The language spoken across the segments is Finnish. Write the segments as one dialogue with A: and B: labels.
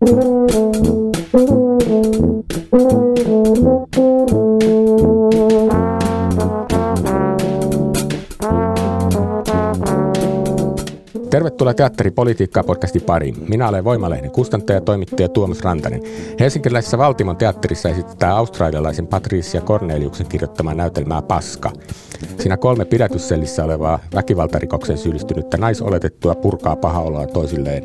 A: thank you Tervetuloa Teatteripolitiikkaa podcastin pariin. Minä olen Voimalehden kustantaja ja toimittaja Tuomas Rantanen. Helsinkiläisessä Valtimon teatterissa esitetään australialaisen Patricia Corneliuksen kirjoittamaa näytelmää Paska. Siinä kolme pidätyssellissä olevaa väkivaltarikoksen syyllistynyttä naisoletettua purkaa paha oloa toisilleen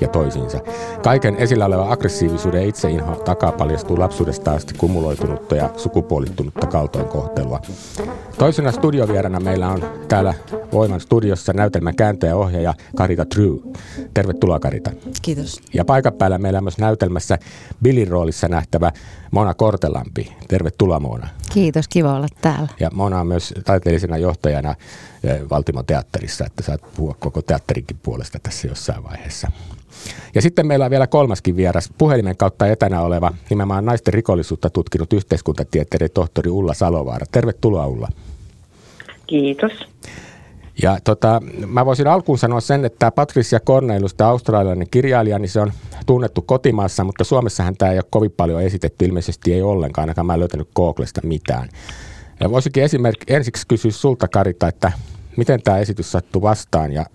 A: ja toisiinsa. Kaiken esillä oleva aggressiivisuuden ja itseinho takaa paljastuu lapsuudesta asti kumuloitunutta ja sukupuolittunutta kaltoinkohtelua. Toisena studiovierana meillä on täällä Voiman studiossa näytelmän kääntäjä ohjaaja Karita True. Tervetuloa Karita.
B: Kiitos.
A: Ja paikan päällä meillä on myös näytelmässä Billin roolissa nähtävä Mona Kortelampi. Tervetuloa Mona.
B: Kiitos, kiva olla täällä.
A: Ja Mona on myös taiteellisena johtajana eh, Valtimon teatterissa, että saat puhua koko teatterinkin puolesta tässä jossain vaiheessa. Ja sitten meillä on vielä kolmaskin vieras, puhelimen kautta etänä oleva, nimenomaan naisten rikollisuutta tutkinut yhteiskuntatieteiden tohtori Ulla Salovaara. Tervetuloa Ulla.
C: Kiitos.
A: Ja tota, mä voisin alkuun sanoa sen, että Patricia Cornelius, tämä australialainen kirjailija, niin se on tunnettu kotimaassa, mutta Suomessahan tämä ei ole kovin paljon esitetty, ilmeisesti ei ollenkaan, ainakaan mä en löytänyt Googlesta mitään. Ja voisikin esimerkiksi ensiksi kysyä sulta Karita, että miten tämä esitys sattui vastaan ja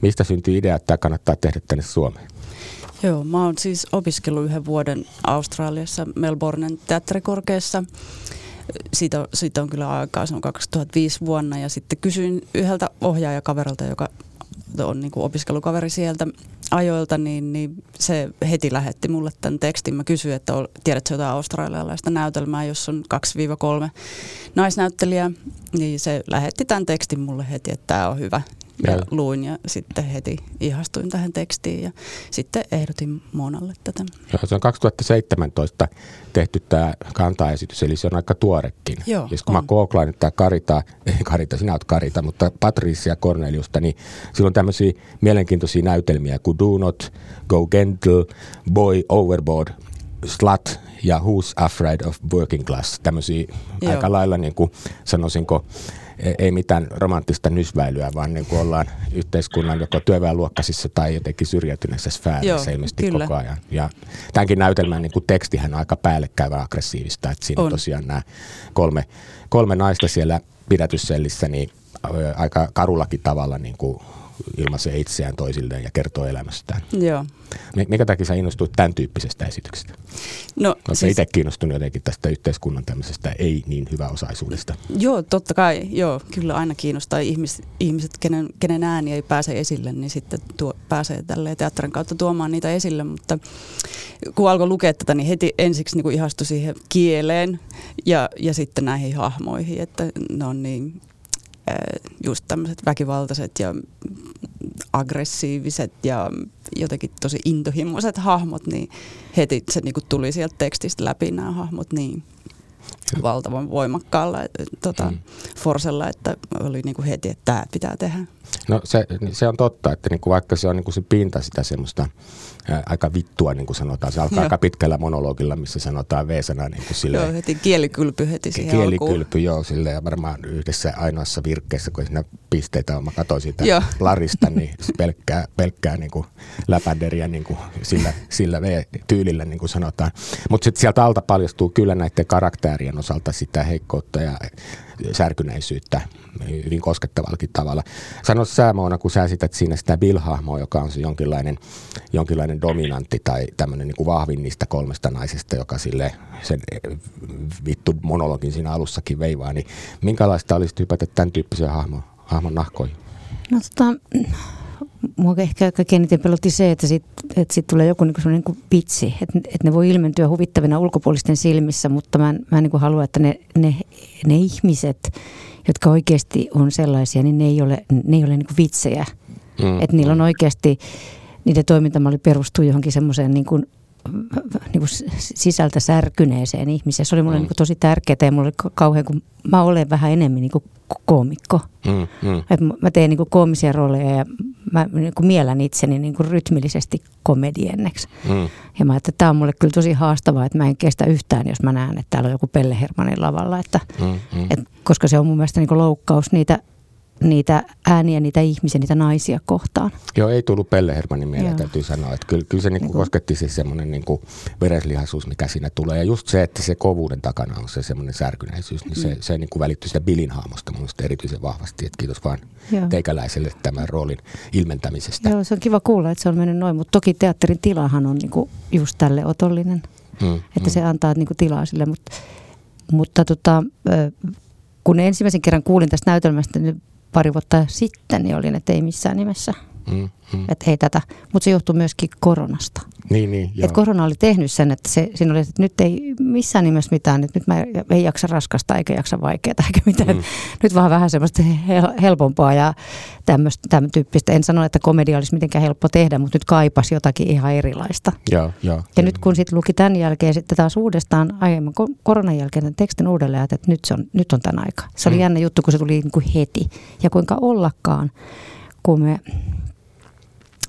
A: mistä syntyi idea, että tämä kannattaa tehdä tänne Suomeen?
B: Joo, mä oon siis opiskellut yhden vuoden Australiassa Melbournen teatterikorkeassa. Siitä, siitä on kyllä aikaa, se on 2005 vuonna. Ja sitten kysyin yhdeltä ohjaajakaverilta, joka on niin kuin opiskelukaveri sieltä ajoilta, niin, niin se heti lähetti mulle tämän tekstin. Mä kysyin, että tiedätkö jotain australialaista näytelmää, jos on 2-3 naisnäyttelijää, niin se lähetti tämän tekstin mulle heti, että tämä on hyvä ja luin ja sitten heti ihastuin tähän tekstiin ja sitten ehdotin Monalle tätä.
A: Joo, se on 2017 tehty tämä kantaesitys, eli se on aika tuorekin.
B: Joo,
A: ja kun on. mä kooklaan, että Karita, ei Karita, sinä olet Karita, mutta Patricia Corneliusta, niin sillä on tämmöisiä mielenkiintoisia näytelmiä kuin Do Not, Go Gentle, Boy Overboard, Slut ja Who's Afraid of Working Class. Tämmöisiä Joo. aika lailla, niin kuin sanoisinko, ei mitään romanttista nysväilyä, vaan niin kuin ollaan yhteiskunnan joko työväenluokkaisissa tai jotenkin syrjäytyneessä sfäärissä ilmeisesti kyllä. koko ajan. Ja tämänkin näytelmän niin kuin tekstihän on aika päällekkäivä aggressiivista, että siinä on. tosiaan nämä kolme, kolme naista siellä pidätyssellissä niin aika karullakin tavalla niin kuin ilmaisee itseään toisilleen ja kertoo elämästään.
B: Joo.
A: Mikä takia sä innostuit tämän tyyppisestä esityksestä?
B: No, Oletko
A: siis... itse kiinnostunut jotenkin tästä yhteiskunnan tämmöisestä ei niin hyväosaisuudesta?
B: Joo, totta kai. Joo, kyllä aina kiinnostaa ihmis, ihmiset, kenen, kenen ääni ei pääse esille, niin sitten tuo, pääsee tälleen teatterin kautta tuomaan niitä esille. Mutta kun alkoi lukea tätä, niin heti ensiksi niin kuin ihastui siihen kieleen ja, ja sitten näihin hahmoihin, että ne on niin just tämmöiset väkivaltaiset ja aggressiiviset ja jotenkin tosi intohimoiset hahmot, niin heti se niin tuli sieltä tekstistä läpi nämä hahmot niin valtavan voimakkaalla tota, mm. forsella, että oli niin kuin heti, että tämä pitää tehdä.
A: No se, se on totta, että niin kuin vaikka se on niin kuin se pinta sitä semmoista aika vittua, niin kuin sanotaan. Se alkaa joo. aika pitkällä monologilla, missä sanotaan V-sana niin kuin silleen,
B: Joo, heti kielikylpy heti siihen
A: Kielikylpy, alkuun. joo, silleen, ja varmaan yhdessä ainoassa virkkeessä, kun siinä pisteitä on, mä katsoin siitä joo. Larista, niin pelkkää, pelkkää niin kuin läpänderiä niin kuin sillä, sillä V-tyylillä, niin kuin sanotaan. Mutta sitten sieltä alta paljastuu kyllä näiden karakterien osalta sitä heikkoutta ja särkyneisyyttä hyvin koskettavallakin tavalla. Sano sä Moona, kun sä esität siinä sitä Bill-hahmoa, joka on se jonkinlainen, jonkinlainen dominantti tai tämmöinen niin kuin vahvin niistä kolmesta naisesta, joka sille sen eh, vittu monologin siinä alussakin veivaa, niin minkälaista olisi hypätä tämän tyyppisen hahmon, hahmon nahkoihin?
D: No tota, mua ehkä kaikkein eniten pelotti se, että sitten et sit tulee joku niinku niinku pitsi, että et ne voi ilmentyä huvittavina ulkopuolisten silmissä, mutta mä en, mä en niinku halua, että ne, ne, ne ihmiset, jotka oikeasti on sellaisia, niin ne ei ole, ne ei ole niinku vitsejä. Mm, että niillä on oikeasti niiden toimintamalli perustuu johonkin semmoiseen niin niin kuin sisältä särkyneeseen ihmiseen. Se oli mulle mm. niin kuin tosi tärkeää ja mulle oli kauhean, kun mä olen vähän enemmän niin kuin koomikko. Mm, mm. Et mä teen niin kuin koomisia rooleja ja mä niin kuin mielän itseni niin kuin rytmillisesti komedienneksi. Mm. Ja mä että tämä on mulle kyllä tosi haastavaa, että mä en kestä yhtään, jos mä näen, että täällä on joku Pelle Hermanin lavalla. Että, mm, mm. Et, koska se on mun mielestä niin kuin loukkaus niitä niitä ääniä, niitä ihmisiä, niitä naisia kohtaan.
A: Joo, ei tullut Pelle Hermanin mieleen, täytyy sanoa. Että kyllä, kyllä se niinku niin kosketti siis semmoinen niin vereslihaisuus, mikä siinä tulee. Ja just se, että se kovuuden takana on se semmoinen särkyneisyys, niin se, mm. se niin kuin välittyy sitä Bilin haamosta mun erityisen vahvasti. Että kiitos vaan Joo. teikäläiselle tämän roolin ilmentämisestä.
D: Joo, se on kiva kuulla, että se on mennyt noin, mutta toki teatterin tilahan on niin kuin just tälle otollinen. Mm, että mm. se antaa niin kuin tilaa sille, mutta, mutta tota, kun ensimmäisen kerran kuulin tästä näytelmästä, niin pari vuotta sitten, niin olin, että ei missään nimessä. Mm, mm. Että ei tätä. Mutta se johtui myöskin koronasta.
A: Niin, niin,
D: että korona oli tehnyt sen, että se, siinä oli, että nyt ei missään nimessä mitään, että nyt mä ei jaksa raskasta eikä jaksa vaikeaa eikä mitään. Mm. Nyt vaan vähän semmoista helpompaa ja tämmöistä, tämän tyyppistä. En sano, että komedia olisi mitenkään helppo tehdä, mutta nyt kaipas jotakin ihan erilaista.
A: Ja, ja,
D: ja, ja nyt kun sitten luki tämän jälkeen sitten taas uudestaan aiemman koronan jälkeen tämän tekstin uudelleen, että nyt, se on, nyt on tämän aika. Se oli mm. jännä juttu, kun se tuli niin kuin heti. Ja kuinka ollakaan, kun me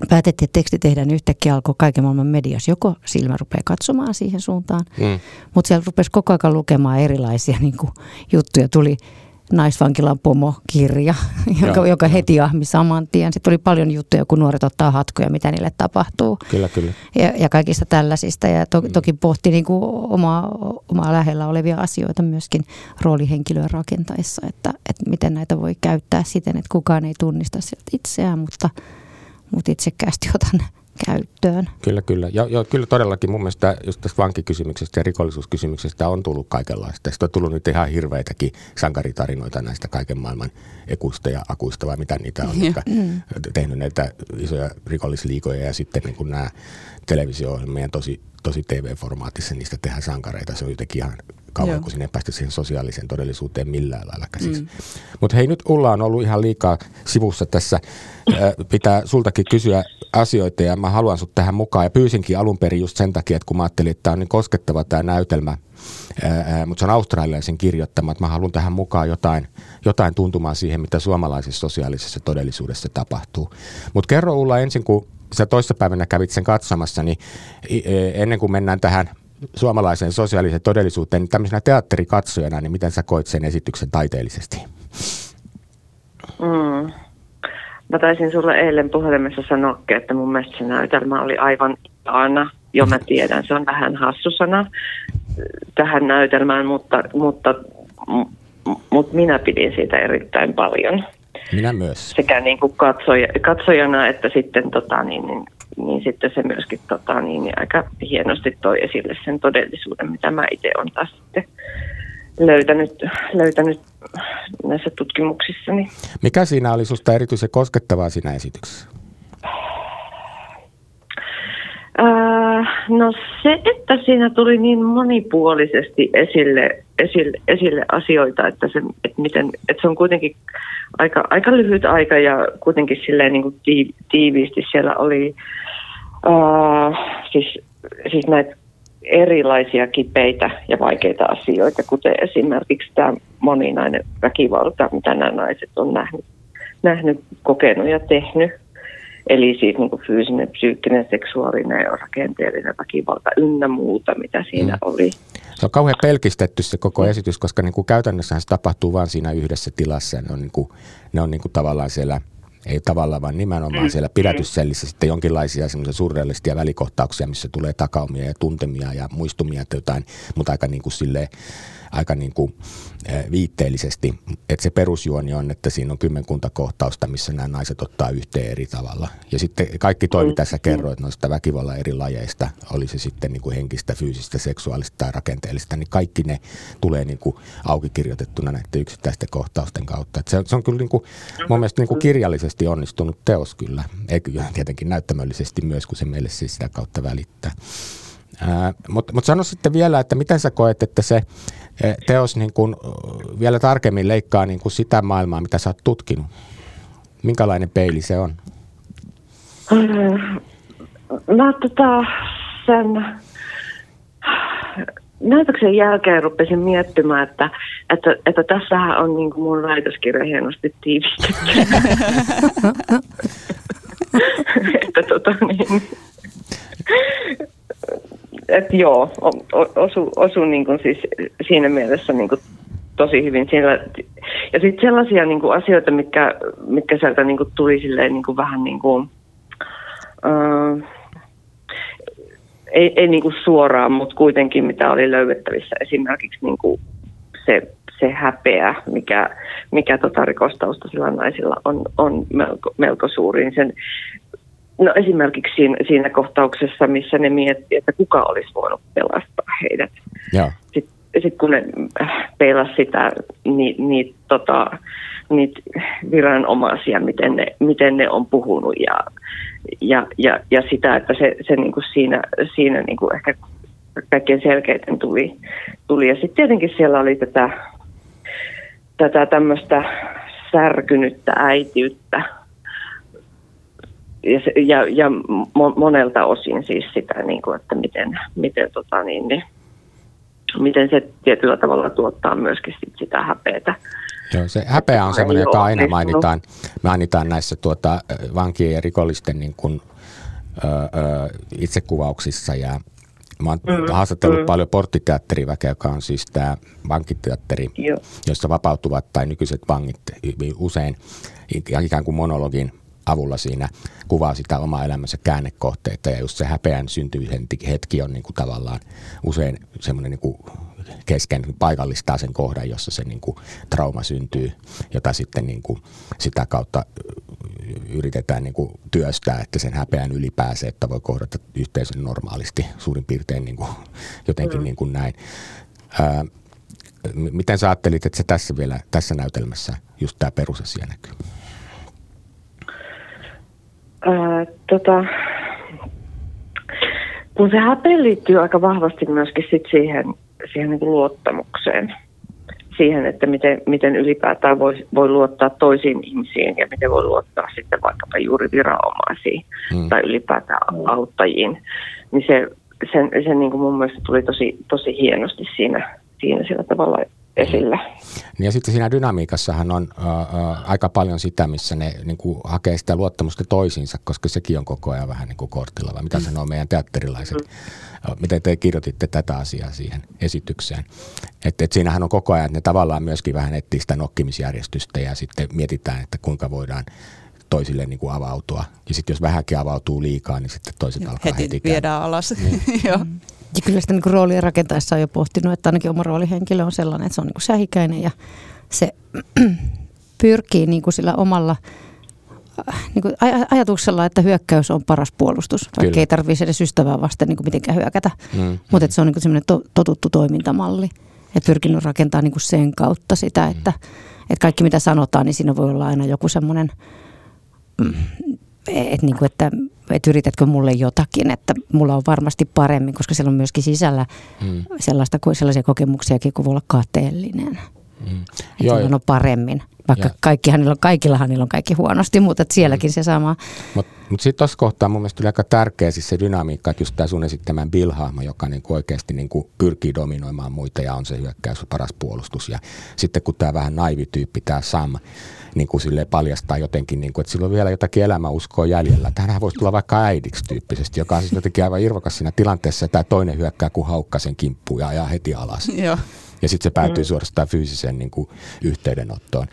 D: päätettiin, että teksti tehdään, yhtäkkiä alkoi kaiken maailman mediassa. Joko silmä rupeaa katsomaan siihen suuntaan, mm. mutta siellä rupesi koko ajan lukemaan erilaisia niin kuin, juttuja. Tuli naisvankilan pomo-kirja, joka, joka heti ahmi saman tien. Sitten oli paljon juttuja, kun nuoret ottaa hatkoja, mitä niille tapahtuu.
A: Kyllä, kyllä.
D: Ja, ja kaikista tällaisista. Ja to, mm. toki pohti niin kuin omaa, omaa lähellä olevia asioita myöskin roolihenkilöön rakentaessa, että, että miten näitä voi käyttää siten, että kukaan ei tunnista sieltä itseään, mutta – mutta itsekkäästi otan käyttöön.
A: Kyllä, kyllä. Ja, ja kyllä todellakin mun mielestä just tästä vankikysymyksestä ja rikollisuuskysymyksestä on tullut kaikenlaista. Sitten on tullut nyt ihan hirveitäkin sankaritarinoita näistä kaiken maailman ekuista ja akuista, vai mitä niitä on, jotka mm. tehnyt näitä isoja rikollisliikoja ja sitten niin kuin nämä televisio-ohjelmien tosi, tosi TV-formaatissa niistä tehdään sankareita. Se on jotenkin ihan kauan, kun sinne ei päästä siihen sosiaaliseen todellisuuteen millään lailla käsiksi. Mm. Mutta hei, nyt Ulla on ollut ihan liikaa sivussa tässä. Pitää sultakin kysyä asioita ja mä haluan sut tähän mukaan. Ja pyysinkin alun perin just sen takia, että kun mä ajattelin, että tämä on niin koskettava tämä näytelmä, mutta se on australialaisen kirjoittama, että mä haluan tähän mukaan jotain, jotain tuntumaan siihen, mitä suomalaisessa sosiaalisessa todellisuudessa tapahtuu. Mutta kerro Ulla ensin, kun sä toissapäivänä kävit sen katsomassa, niin e, ennen kuin mennään tähän suomalaiseen sosiaaliseen todellisuuteen, niin tämmöisenä teatterikatsojana, niin miten sä koit sen esityksen taiteellisesti?
C: Mm. Mä taisin sulle eilen puhelimessa sanoa, että mun mielestä se näytelmä oli aivan ihana. Jo mä tiedän, se on vähän hassu sana tähän näytelmään, mutta, mutta, mutta minä pidin siitä erittäin paljon.
A: Minä myös.
C: Sekä niin kuin katsoja, katsojana että sitten, tota, niin, niin, niin sitten se myöskin tota, niin, niin aika hienosti toi esille sen todellisuuden, mitä mä itse olen taas sitten löytänyt, löytänyt näissä tutkimuksissani.
A: Mikä siinä oli sinusta erityisen koskettavaa siinä esityksessä?
C: Äh, no se, että siinä tuli niin monipuolisesti esille, esille, esille asioita, että se, että miten, että se on kuitenkin aika, aika lyhyt aika ja kuitenkin silleen niin kuin tiiviisti siellä oli äh, siis, siis näitä erilaisia kipeitä ja vaikeita asioita, kuten esimerkiksi tämä moninainen väkivalta, mitä nämä naiset on nähnyt, nähnyt kokenut ja tehnyt. Eli siis niin kuin fyysinen, psyykkinen, seksuaalinen ja rakenteellinen väkivalta ynnä muuta, mitä siinä mm. oli.
A: Se on kauhean pelkistetty se koko esitys, koska niin kuin käytännössä se tapahtuu vain siinä yhdessä tilassa. Ne on, niin kuin, ne on niin kuin tavallaan siellä – ei tavallaan, vaan nimenomaan mm. siellä pidätyssellissä sitten jonkinlaisia semmoisia surrealistia välikohtauksia, missä tulee takaumia ja tuntemia ja muistumia että jotain, mutta aika niin kuin silleen, aika niin kuin viitteellisesti. Että se perusjuoni on, että siinä on kymmenkunta kohtausta, missä nämä naiset ottaa yhteen eri tavalla. Ja sitten kaikki toi, mitä sä kerroit noista väkivallan eri lajeista, oli se sitten niin kuin henkistä, fyysistä, seksuaalista tai rakenteellista, niin kaikki ne tulee niin kuin auki kirjoitettuna näiden yksittäisten kohtausten kautta. Et se, se on kyllä niin kuin, mun mielestä niin kuin kirjallisesti onnistunut teos kyllä, eikö tietenkin näyttämöllisesti myös, kun se meille siis sitä kautta välittää. Mutta mut sano sitten vielä, että miten sä koet, että se teos niin kun, vielä tarkemmin leikkaa niin kun sitä maailmaa, mitä sä oot tutkinut? Minkälainen peili se on?
C: mä tota, sen näytöksen jälkeen rupesin miettimään, että, että, että tässähän on niin kuin mun väitöskirja hienosti tiivistetty. että tota niin, et joo, osu, osu niin kuin siis siinä mielessä niin kuin tosi hyvin. Siellä, ja sitten sellaisia niin kuin asioita, mitkä, mitkä sieltä niin kuin tuli silleen niin kuin vähän niin kuin, äh, ei, ei niin kuin suoraan, mutta kuitenkin mitä oli löydettävissä. Esimerkiksi niin kuin se, se häpeä, mikä, mikä tota rikostaustaisilla naisilla on, on melko, melko suuri. Niin sen, no esimerkiksi siinä, siinä kohtauksessa, missä ne miettii, että kuka olisi voinut pelastaa heidät.
A: Joo.
C: Sitten sit kun ne peilas sitä, niin, niin tota, niitä viranomaisia, miten ne, miten ne on puhunut ja, ja, ja, ja sitä, että se, se niin kuin siinä, siinä niin kuin ehkä kaikkein selkeiten tuli. tuli. Ja sitten tietenkin siellä oli tätä, tätä tämmöistä särkynyttä äitiyttä ja, ja, ja monelta osin siis sitä, niin kuin, että miten, miten, tota niin, niin, miten se tietyllä tavalla tuottaa myöskin sit sitä häpeätä
A: Joo, se häpeä on semmoinen, joka aina mainitaan, mainitaan näissä tuota, vankien ja rikollisten niin kuin, ö, ö, itsekuvauksissa ja Mä oon mm, haastatellut mm. paljon porttiteatteriväkeä, joka on siis tämä vankiteatteri, Joo. jossa vapautuvat tai nykyiset vangit usein ikään kuin monologin avulla siinä kuvaa sitä omaa elämänsä käännekohteita ja just se häpeän syntymisen hetki on niin kuin tavallaan usein semmoinen niin kuin kesken paikallistaa sen kohdan, jossa se niin kuin trauma syntyy, jota sitten niin kuin sitä kautta yritetään niin kuin työstää, että sen häpeän yli pääsee, että voi kohdata yhteisön normaalisti suurin piirtein niin kuin, jotenkin mm. niin kuin näin. Ää, miten sä ajattelit, että se tässä vielä tässä näytelmässä just tämä perusasia näkyy?
C: Tota, kun se häpeä liittyy aika vahvasti myöskin sit siihen siihen niin kuin luottamukseen. Siihen, että miten, miten ylipäätään voi, voi luottaa toisiin ihmisiin ja miten voi luottaa sitten vaikkapa juuri viranomaisiin hmm. tai ylipäätään auttajiin. Niin se, sen, sen niin kuin mun mielestä tuli tosi, tosi hienosti siinä, siinä sillä tavalla esille.
A: Ja sitten siinä dynamiikassahan on aika paljon sitä, missä ne niin kuin, hakee sitä luottamusta toisiinsa, koska sekin on koko ajan vähän niin kuin kortilla. Vai mitä sanoo meidän teatterilaiset? Mm. Miten te kirjoititte tätä asiaa siihen esitykseen? Että et siinähän on koko ajan, että ne tavallaan myöskin vähän etsii sitä nokkimisjärjestystä ja sitten mietitään, että kuinka voidaan toisille niin kuin avautua. Ja sitten jos vähänkin avautuu liikaa, niin sitten toiset Joo, alkaa
B: heti,
A: heti
B: viedään alas. Niin. Joo.
D: Ja kyllä sitä niin roolia rakentaessa on jo pohtinut, että ainakin oma roolihenkilö on sellainen, että se on niin sähikäinen ja se pyrkii niin kuin sillä omalla niin kuin ajatuksella, että hyökkäys on paras puolustus, vaikka Kyllä. ei tarvitse edes ystävää vasten niin kuin mitenkään hyökätä. Mm, Mutta mm. se on niin semmoinen to, totuttu toimintamalli. Ja pyrkinyt rakentamaan niin kuin sen kautta sitä, että, mm. että kaikki mitä sanotaan, niin siinä voi olla aina joku semmoinen, mm, että, niin kuin, että, että yritätkö mulle jotakin, että mulla on varmasti paremmin, koska siellä on myöskin sisällä mm. sellaista, sellaisia kokemuksiakin, kun voi olla kateellinen. Mm. Että Joo, on paremmin. Vaikka kaikkihan niillä on, kaikillahan niillä on kaikki huonosti, mutta sielläkin mm. se sama.
A: Mutta mut sitten tuossa kohtaa mun mielestä tuli aika tärkeä siis se dynamiikka, että just tämä sun esittämään Bill-hahmo, joka niinku oikeasti niinku pyrkii dominoimaan muita ja on se hyökkäys paras puolustus. Ja sitten kun tämä vähän naivityyppi, tämä Sam, niin kuin sille paljastaa jotenkin, niin kuin, että sillä on vielä jotakin elämäuskoa jäljellä. Tähän voisi tulla vaikka äidiksi tyyppisesti, joka on siis jotenkin aivan irvokas siinä tilanteessa, että tämä toinen hyökkää kuin haukka sen kimppuun ja ajaa heti alas.
B: Joo
A: ja sitten se päätyy mm. suorastaan fyysiseen niin kuin, yhteydenottoon.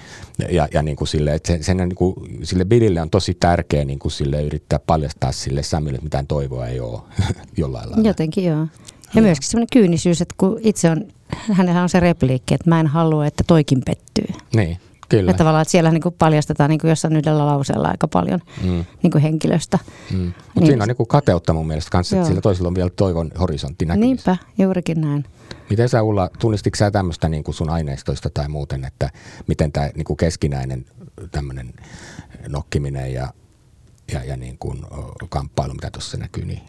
A: Ja, ja niin kuin sille, että sen, sen niin kuin, sille Billille on tosi tärkeä niin kuin, sille yrittää paljastaa sille Samille, että mitään toivoa ei ole jollain lailla.
D: Jotenkin joo. Ja myöskin sellainen kyynisyys, että kun itse on, hänellä on se repliikki, että mä en halua, että toikin pettyy.
A: Niin. Kyllä.
D: Että tavallaan, että siellä niin kuin paljastetaan niin kuin jossain yhdellä lauseella aika paljon mm. niin kuin henkilöstä.
A: Mm. Mutta niin. siinä on niin kuin kateutta mun mielestä kanssa, että sillä toisella on vielä toivon horisontti näkyvissä.
D: Niinpä, juurikin näin.
A: Miten sä Ulla, tunnistitko sä tämmöistä niin kuin sun aineistoista tai muuten, että miten tämä niin kuin keskinäinen tämmöinen nokkiminen ja, ja, ja niin kuin kamppailu, mitä tuossa näkyy, niin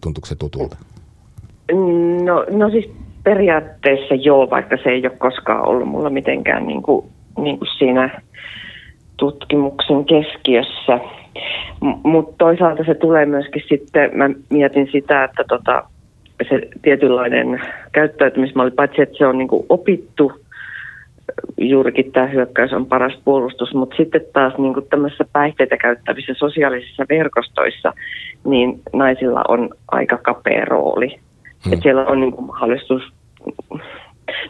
A: tuntuuko se tutulta?
C: No, no siis periaatteessa joo, vaikka se ei ole koskaan ollut mulla mitenkään niin kuin, niin kuin siinä, tutkimuksen keskiössä. Mutta toisaalta se tulee myöskin sitten, mä mietin sitä, että tota, se tietynlainen käyttäytymismalli, paitsi että se on niinku opittu, juurikin tämä hyökkäys on paras puolustus, mutta sitten taas niin kuin tämmöisissä päihteitä käyttävissä sosiaalisissa verkostoissa, niin naisilla on aika kapea rooli. Hmm. Et siellä on niin kuin mahdollisuus,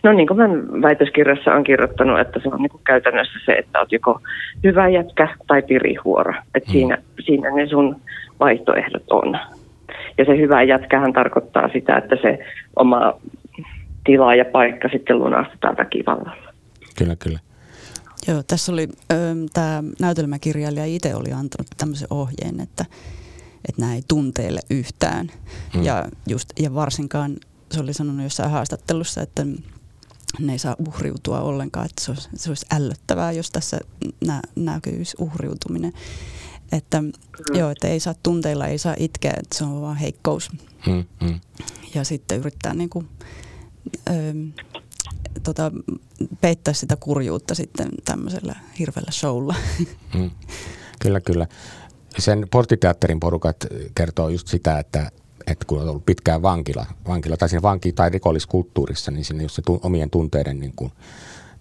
C: no niin kuin mä väitöskirjassa on kirjoittanut, että se on niin kuin käytännössä se, että olet joko hyvä jätkä tai pirihuora. Et hmm. siinä, siinä ne sun vaihtoehdot on. Ja se hyvä jätkähän tarkoittaa sitä, että se oma tila ja paikka sitten lunastetaan väkivallalla.
A: Kyllä, kyllä.
B: Joo, tässä oli tämä näytelmäkirjailija itse oli antanut tämmöisen ohjeen, että, että nämä ei tunteille yhtään. Mm. Ja, just, ja varsinkaan se oli sanonut jossain haastattelussa, että ne ei saa uhriutua ollenkaan, että se olisi, se olisi ällöttävää, jos tässä nä, näkyisi uhriutuminen. Että mm. joo, että ei saa tunteilla, ei saa itkeä, että se on vaan heikkous. Mm, mm. Ja sitten yrittää niin kuin, ö, tota, peittää sitä kurjuutta sitten tämmöisellä hirveällä showlla. Mm.
A: Kyllä, kyllä. Sen porttiteatterin porukat kertoo just sitä, että, että kun on ollut pitkään vankila, vankila tai siinä vanki- tai rikolliskulttuurissa, niin sinne just se tu- omien tunteiden niin kuin,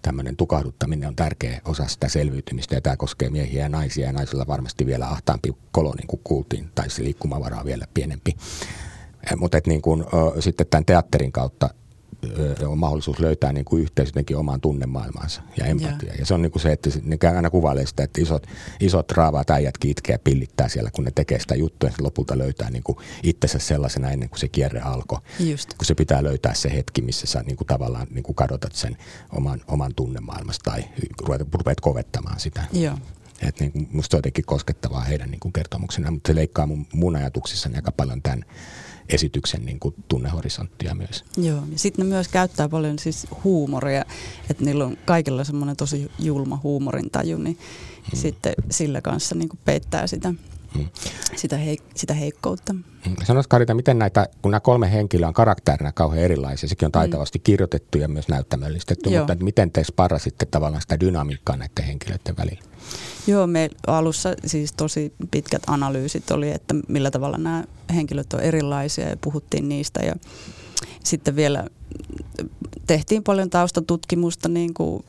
A: tämmöinen tukahduttaminen on tärkeä osa sitä selviytymistä ja tämä koskee miehiä ja naisia ja naisilla varmasti vielä ahtaampi kolo, niin kuin kuultiin, tai se liikkumavara on vielä pienempi. Mutta niin sitten tämän teatterin kautta on mahdollisuus löytää niin kuin yhteys jotenkin omaan tunnemaailmaansa ja empatia. Yeah. Ja se on niin kuin se, että ne aina kuvailee sitä, että isot, isot raavaat äijät ja pillittää siellä, kun ne tekee sitä juttua ja lopulta löytää niin kuin itsensä sellaisena ennen kuin se kierre alkoi. Just. Kun se pitää löytää se hetki, missä sä niin kuin tavallaan niin kuin kadotat sen oman, oman tunnemaailmasta tai rupeat kovettamaan sitä.
B: Joo.
A: Et niin kuin, musta on jotenkin koskettavaa heidän niin kuin kertomuksena, mutta se leikkaa mun, mun ajatuksissani aika paljon tämän esityksen niin kuin tunnehorisonttia myös.
B: Joo, ja sitten ne myös käyttää paljon siis huumoria, että niillä on kaikilla semmoinen tosi julma huumorintaju, niin hmm. sitten sillä kanssa niin kuin peittää sitä, hmm. sitä, heik- sitä heikkoutta.
A: Sanois Karita, miten näitä, kun nämä kolme henkilöä on karakterinä kauhean erilaisia, sekin on taitavasti hmm. kirjoitettu ja myös näyttämöllistetty, Joo. mutta miten te sparrasitte tavallaan sitä dynamiikkaa näiden henkilöiden välillä?
B: Joo, me alussa siis tosi pitkät analyysit oli, että millä tavalla nämä henkilöt on erilaisia ja puhuttiin niistä ja sitten vielä tehtiin paljon taustatutkimusta niin kuin,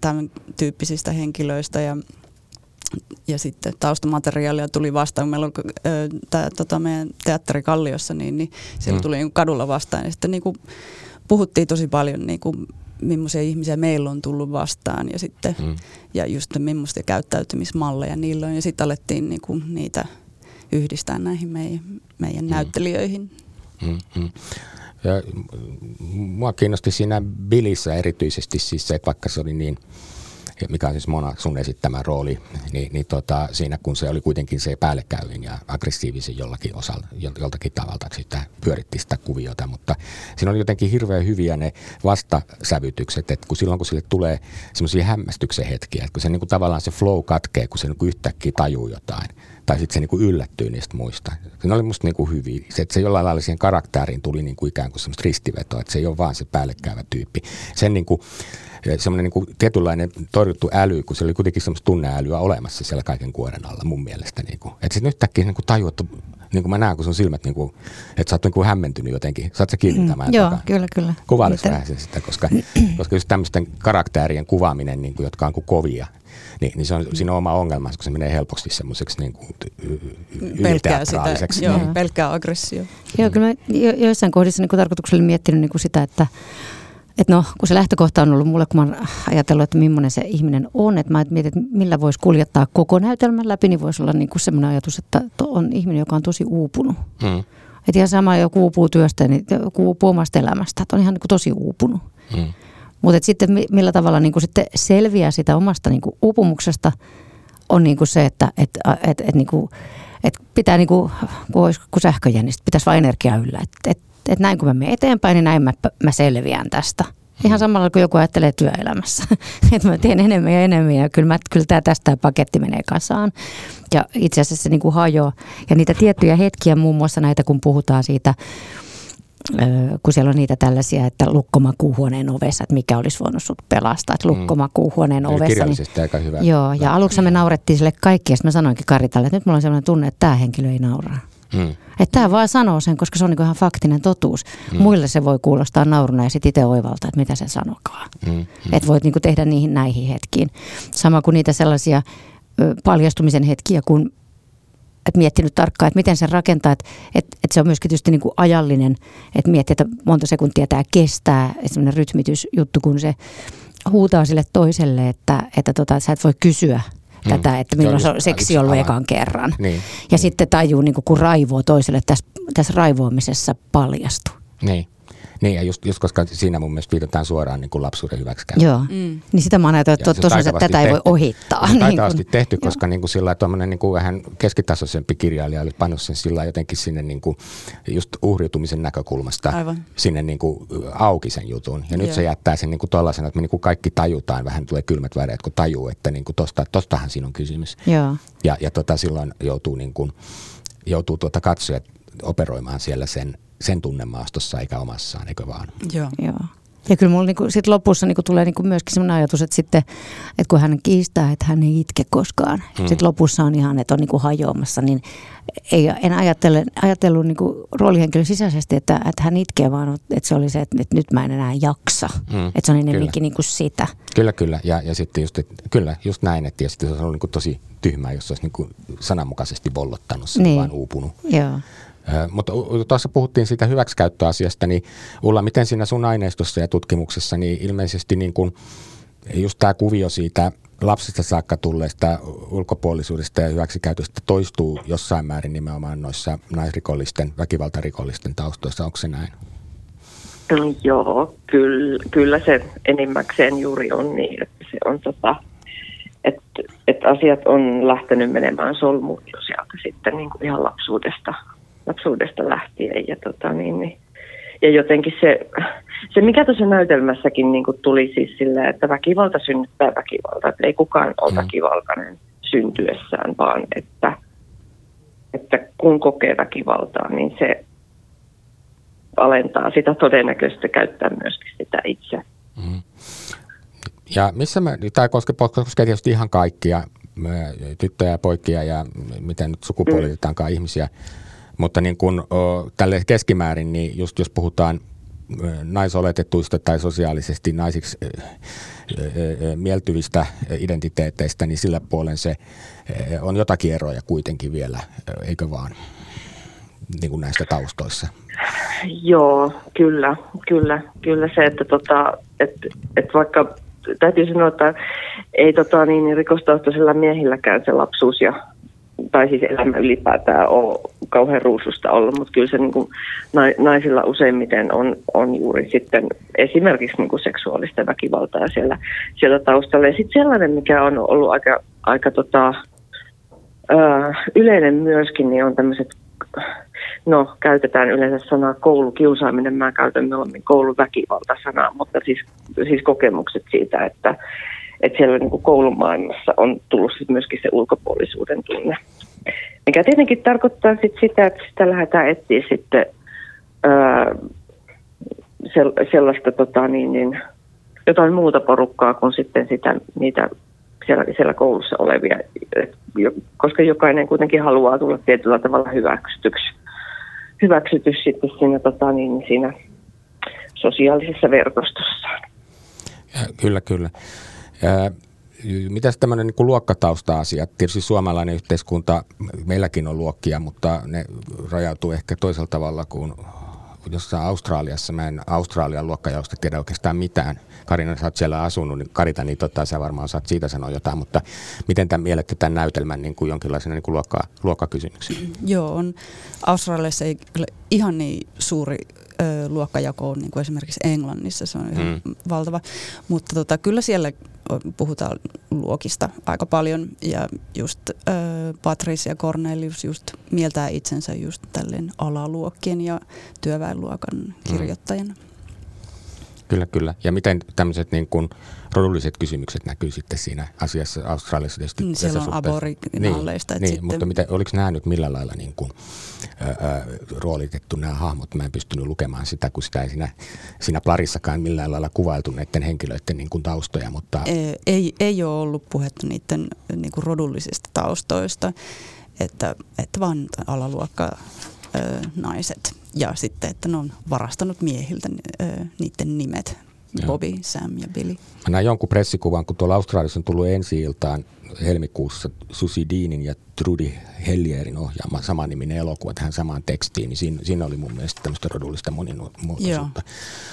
B: tämän tyyppisistä henkilöistä ja, ja sitten taustamateriaalia tuli vastaan. Meillä on tämä tota, meidän teatteri Kalliossa, niin, niin siellä mm. tuli niin kadulla vastaan ja sitten niin kuin, puhuttiin tosi paljon niin kuin, millaisia ihmisiä meillä on tullut vastaan ja sitten mm. ja just millaisia käyttäytymismalleja niillä on ja sitten alettiin niinku niitä yhdistää näihin meidän, meidän mm. näyttelijöihin. Mm, mm.
A: Ja mua kiinnosti siinä Billissä erityisesti siis se, että vaikka se oli niin – mikä on siis Mona sun esittämä rooli, niin, niin tota, siinä kun se oli kuitenkin se päällekäyvin ja aggressiivisin jollakin osalla, joltakin tavalla sitä pyöritti sitä kuviota, mutta siinä oli jotenkin hirveän hyviä ne vastasävytykset, että kun silloin kun sille tulee semmoisia hämmästyksen hetkiä, että kun se niin kuin tavallaan se flow katkee, kun se niin kuin yhtäkkiä tajuu jotain, tai sitten se niin kuin yllättyy niistä muista. Se oli musta niin kuin hyviä. Se, että se jollain lailla siihen karakteriin tuli niin kuin ikään kuin semmoista ristivetoa, että se ei ole vaan se päällekäyvä tyyppi. Sen niin kuin, semmoinen niin kuin tietynlainen torjuttu äly, kun se oli kuitenkin semmoista tunneälyä olemassa siellä kaiken kuoren alla mun mielestä. Niin kuin. Että sitten yhtäkkiä niin kuin tajuu, että niin kuin mä näen, kun sun silmät, niin kuin, että sä oot niin kuin hämmentynyt jotenkin. Saat sä kiinni mm, tämän?
D: Joo, takaa? kyllä, kyllä.
A: Kuvailisi vähän sitä, koska, koska just tämmöisten karakterien kuvaaminen, niin kuin, jotka on kuin kovia, niin, niin se on, siinä on oma ongelma, koska se menee helposti semmoiseksi niin kuin pelkää sitä,
B: joo, niin. pelkää aggressio.
D: Joo, kyllä mä jo, joissain kohdissa niin tarkoituksella miettinyt niin kuin sitä, että että no, kun se lähtökohta on ollut mulle, kun mä oon ajatellut, että millainen se ihminen on, että mä mietin, että millä voisi kuljettaa koko näytelmän läpi, niin voisi olla niin kuin semmoinen ajatus, että on ihminen, joka on tosi uupunut. Hmm. Että ihan sama, jo uupuu työstä, niin uupuu omasta elämästä, että on ihan niin kuin tosi uupunut. Hmm. Mutta sitten millä tavalla niin kuin sitten selviää sitä omasta niin kuin uupumuksesta, on niin kuin se, että et, et, et, niin kuin, et pitää niin kuin, kun, olisi, kun sähköjännistä, pitäisi vain energiaa yllä. Että et, että näin kun mä menen eteenpäin, niin näin mä, mä selviän tästä. Ihan samalla kuin joku ajattelee työelämässä. että mä teen enemmän ja enemmän ja kyllä, mä, kyllä tämä tästä paketti menee kasaan. Ja itse asiassa se niin kuin hajoaa. Ja niitä tiettyjä hetkiä, muun muassa näitä kun puhutaan siitä kun siellä on niitä tällaisia, että lukkomakuuhuoneen ovessa, että mikä olisi voinut sut pelastaa, että
A: Mm.
D: lukkomakuuhuoneen
A: Eli
D: ovessa. Niin,
A: aika hyvä.
D: joo, ja aluksi me naurettiin sille kaikki, ja sitten mä sanoinkin Karitalle, että nyt mulla on sellainen tunne, että tämä henkilö ei nauraa.
A: Mm.
D: Että tämä vaan sanoo sen, koska se on niinku ihan faktinen totuus. Mm. Muille se voi kuulostaa nauruna ja sitten itse oivaltaa, että mitä se sanokaa.
A: Mm. Mm.
D: Että voit niinku tehdä niihin näihin hetkiin. Sama kuin niitä sellaisia ö, paljastumisen hetkiä, kun et miettinyt tarkkaan, että miten se rakentaa, että et, et se on myöskin tietysti niinku ajallinen, että miettii, että monta sekuntia tämä kestää, semmoinen rytmitysjuttu, kun se huutaa sille toiselle, että, että tota, sä et voi kysyä
A: Mm.
D: tätä, että
A: Se on
D: milloin se on seksi ollut ekan kerran.
A: Niin.
D: Ja sitten tajuu, niin kun raivoo toiselle, että tässä, tässä raivoamisessa paljastuu.
A: Niin. Niin, ja just, just koska siinä mun mielestä viitataan suoraan niin kuin lapsuuden hyväksikäyttöön.
D: Joo. Mm. Niin sitä mä
A: Ja
D: että tosiaan, että
A: taitavasti
D: tätä ei voi ohittaa.
A: Se on
D: Niin
A: taitavasti
D: kun-
A: tehty, koska niin kuin sillä tuommoinen niin kuin vähän keskitasoisempi kirjailija olisi pannut sen sillä jotenkin sinne niin kuin just uhriutumisen näkökulmasta
B: Aivan.
A: sinne niin kuin auki sen jutun. Ja nyt
B: Joo.
A: se jättää sen niin kuin tollaisena, että me niin kuin kaikki tajutaan, vähän tulee kylmät väreet, kun tajuu, että niin kuin tosta, tostahan siinä on kysymys.
D: Joo.
A: Ja, ja tota, silloin joutuu, niin kuin, joutuu tuota katsojat operoimaan siellä sen, sen tunnemaastossa eikä omassaan, eikö vaan?
B: Joo.
D: Joo. Ja kyllä mulla niinku sit lopussa niinku tulee niinku myöskin sellainen ajatus, että sitten, että kun hän kiistää, että hän ei itke koskaan.
A: Hmm.
D: Mm. Sitten lopussa on ihan, että on niinku hajoamassa, niin ei, en ajattele, ajatellut niinku roolihenkilön sisäisesti, että, että hän itkee, vaan että se oli se, että, että nyt mä en enää jaksa.
A: Mm,
D: Mm. Että se on
A: kyllä.
D: enemmänkin niinku sitä.
A: Kyllä, kyllä. Ja, ja sitten just, että, kyllä, just näin, että ja sitten se on ollut niin kuin tosi tyhmää, jos se olisi niin kuin sananmukaisesti vollottanut sen. Niin. vaan uupunut.
D: Joo.
A: Ö, Mutta tuossa puhuttiin siitä hyväksikäyttöasiasta, niin Ulla, miten siinä sun aineistossa ja tutkimuksessa, niin ilmeisesti niin kuin just tämä kuvio siitä lapsista saakka tulleesta ulkopuolisuudesta ja hyväksikäytöstä toistuu jossain määrin nimenomaan noissa naisrikollisten, väkivaltarikollisten taustoissa, onko se näin?
C: Mm, Joo, kyllä, kyllä se enimmäkseen juuri on niin, että se on tota, että, että asiat on lähtenyt menemään solmuun sieltä sitten niin kuin ihan lapsuudesta, lapsuudesta lähtien ja tota niin, niin ja jotenkin se, se mikä tuossa näytelmässäkin niin kuin tuli siis sillä, että väkivalta synnyttää väkivalta, että ei kukaan ole
A: Mm.
C: väkivaltainen syntyessään, vaan että, että kun kokee väkivaltaa, niin se alentaa sitä todennäköistä käyttää myöskin sitä itse.
A: Mm. Ja missä me, tämä koskee, koskee tietysti ihan kaikkia tyttöjä ja poikia ja miten nyt sukupuolitetaankaan ihmisiä, mutta niin kun, tälle keskimäärin, niin just jos puhutaan naisoletetuista tai sosiaalisesti naisiksi mieltyvistä identiteeteistä, niin sillä puolen se on jotakin eroja kuitenkin vielä, eikö vaan, niin kuin näistä taustoissa.
C: Joo, kyllä, kyllä, kyllä se, että tota, et, et vaikka täytyy sanoa, että ei tota, niin, niin rikostaustaisilla miehilläkään se lapsuus ja tai siis elämä ylipäätään ole kauhean ruususta ollut, mutta kyllä se niin kuin, naisilla useimmiten on, on juuri sitten esimerkiksi niin kuin seksuaalista väkivaltaa siellä, siellä taustalla. Ja sitten sellainen, mikä on ollut aika, aika tota, ö, yleinen myöskin, niin on tämmöiset no käytetään yleensä sanaa koulukiusaaminen, mä käytän mieluummin kouluväkivalta-sanaa, mutta siis, siis kokemukset siitä, että, että siellä niin kuin koulumaailmassa on tullut sit myöskin se ulkopuolisuuden tunne. Mikä tietenkin tarkoittaa sit sitä, että sitä lähdetään etsiä sitten ää, sellaista tota, niin, niin, jotain muuta porukkaa kuin sitten sitä, niitä siellä, siellä koulussa olevia, koska jokainen kuitenkin haluaa tulla tietyllä tavalla hyväksytyksi, hyväksytys sitten siinä, tota, niin, siinä sosiaalisessa verkostossaan.
A: Ja, kyllä, kyllä. Mitäs tämmöinen niin luokkatausta-asia? Tietysti suomalainen yhteiskunta, meilläkin on luokkia, mutta ne rajautuu ehkä toisella tavalla kuin jossain Australiassa. Mä en Australian luokkajaosta tiedä oikeastaan mitään. Karina, sä oot siellä asunut, niin Karita, niin tota, sä varmaan saat siitä sanoa jotain, mutta miten tämän mielette tämän näytelmän niin kuin jonkinlaisena niin kuin luokka, luokkakysymyksen?
B: Joo, on. Australiassa ei kyllä ihan niin suuri ö, luokkajako on niin kuin esimerkiksi Englannissa, se on ihan
A: Mm.
B: valtava. Mutta tota, kyllä siellä puhutaan luokista aika paljon ja just ö, Patricia Cornelius just mieltää itsensä just tälleen alaluokkien ja työväenluokan kirjoittajana.
A: Kyllä, kyllä. Ja miten tämmöiset niin kuin rodulliset kysymykset näkyy sitten siinä asiassa Australiassa tietysti?
B: Niin, siellä on aboriginaaleista.
A: Niin, niin sitten... mutta miten, oliko nämä nyt millä lailla niin kuin, ää, roolitettu nämä hahmot? Mä en pystynyt lukemaan sitä, kun sitä ei siinä, siinä plarissakaan millään lailla kuvailtu näiden henkilöiden niin kuin taustoja. Mutta...
B: Ei, ei, ei ole ollut puhetta niiden niin kuin rodullisista taustoista, että, että vaan alaluokka naiset ja sitten, että ne on varastanut miehiltä niiden nimet, Bobby, Sam ja Billy.
A: Mä näin jonkun pressikuvan, kun tuolla Australiassa on tullut ensi iltaan helmikuussa Susi Deanin ja Trudy Hellierin ohjaama samaniminen elokuva tähän samaan tekstiin, niin siinä, siinä oli mun mielestä tämmöistä rodullista monimuotoisuutta.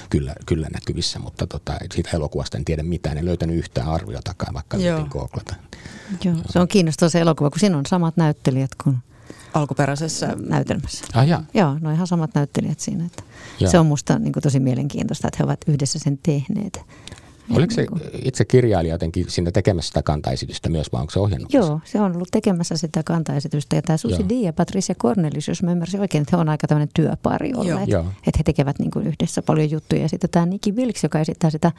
A: Kyllä, kyllä näkyvissä, mutta tota, siitä elokuvasta en tiedä mitään, en löytänyt yhtään arviotakaan, vaikka yritin googlata.
D: Joo, se on kiinnostava se elokuva, kun siinä on samat näyttelijät kuin
B: alkuperäisessä
D: näytelmässä.
A: Ah, ja.
D: Joo, no ihan samat näyttelijät siinä. Että se on musta niin kuin, tosi mielenkiintoista, että he ovat yhdessä sen tehneet.
A: Oliko se itse kirjailija jotenkin siinä tekemässä sitä kantaesitystä myös, vai onko se ohjannut?
D: Joo, se on ollut tekemässä sitä kantaesitystä. Ja tämä Susi Di ja Patricia Cornelis, jos mä ymmärsin oikein, että he on aika tämmöinen työpari olleet. Että he tekevät niin kuin yhdessä paljon juttuja. Ja sitten tämä Nikki Wilkes, joka esittää sitä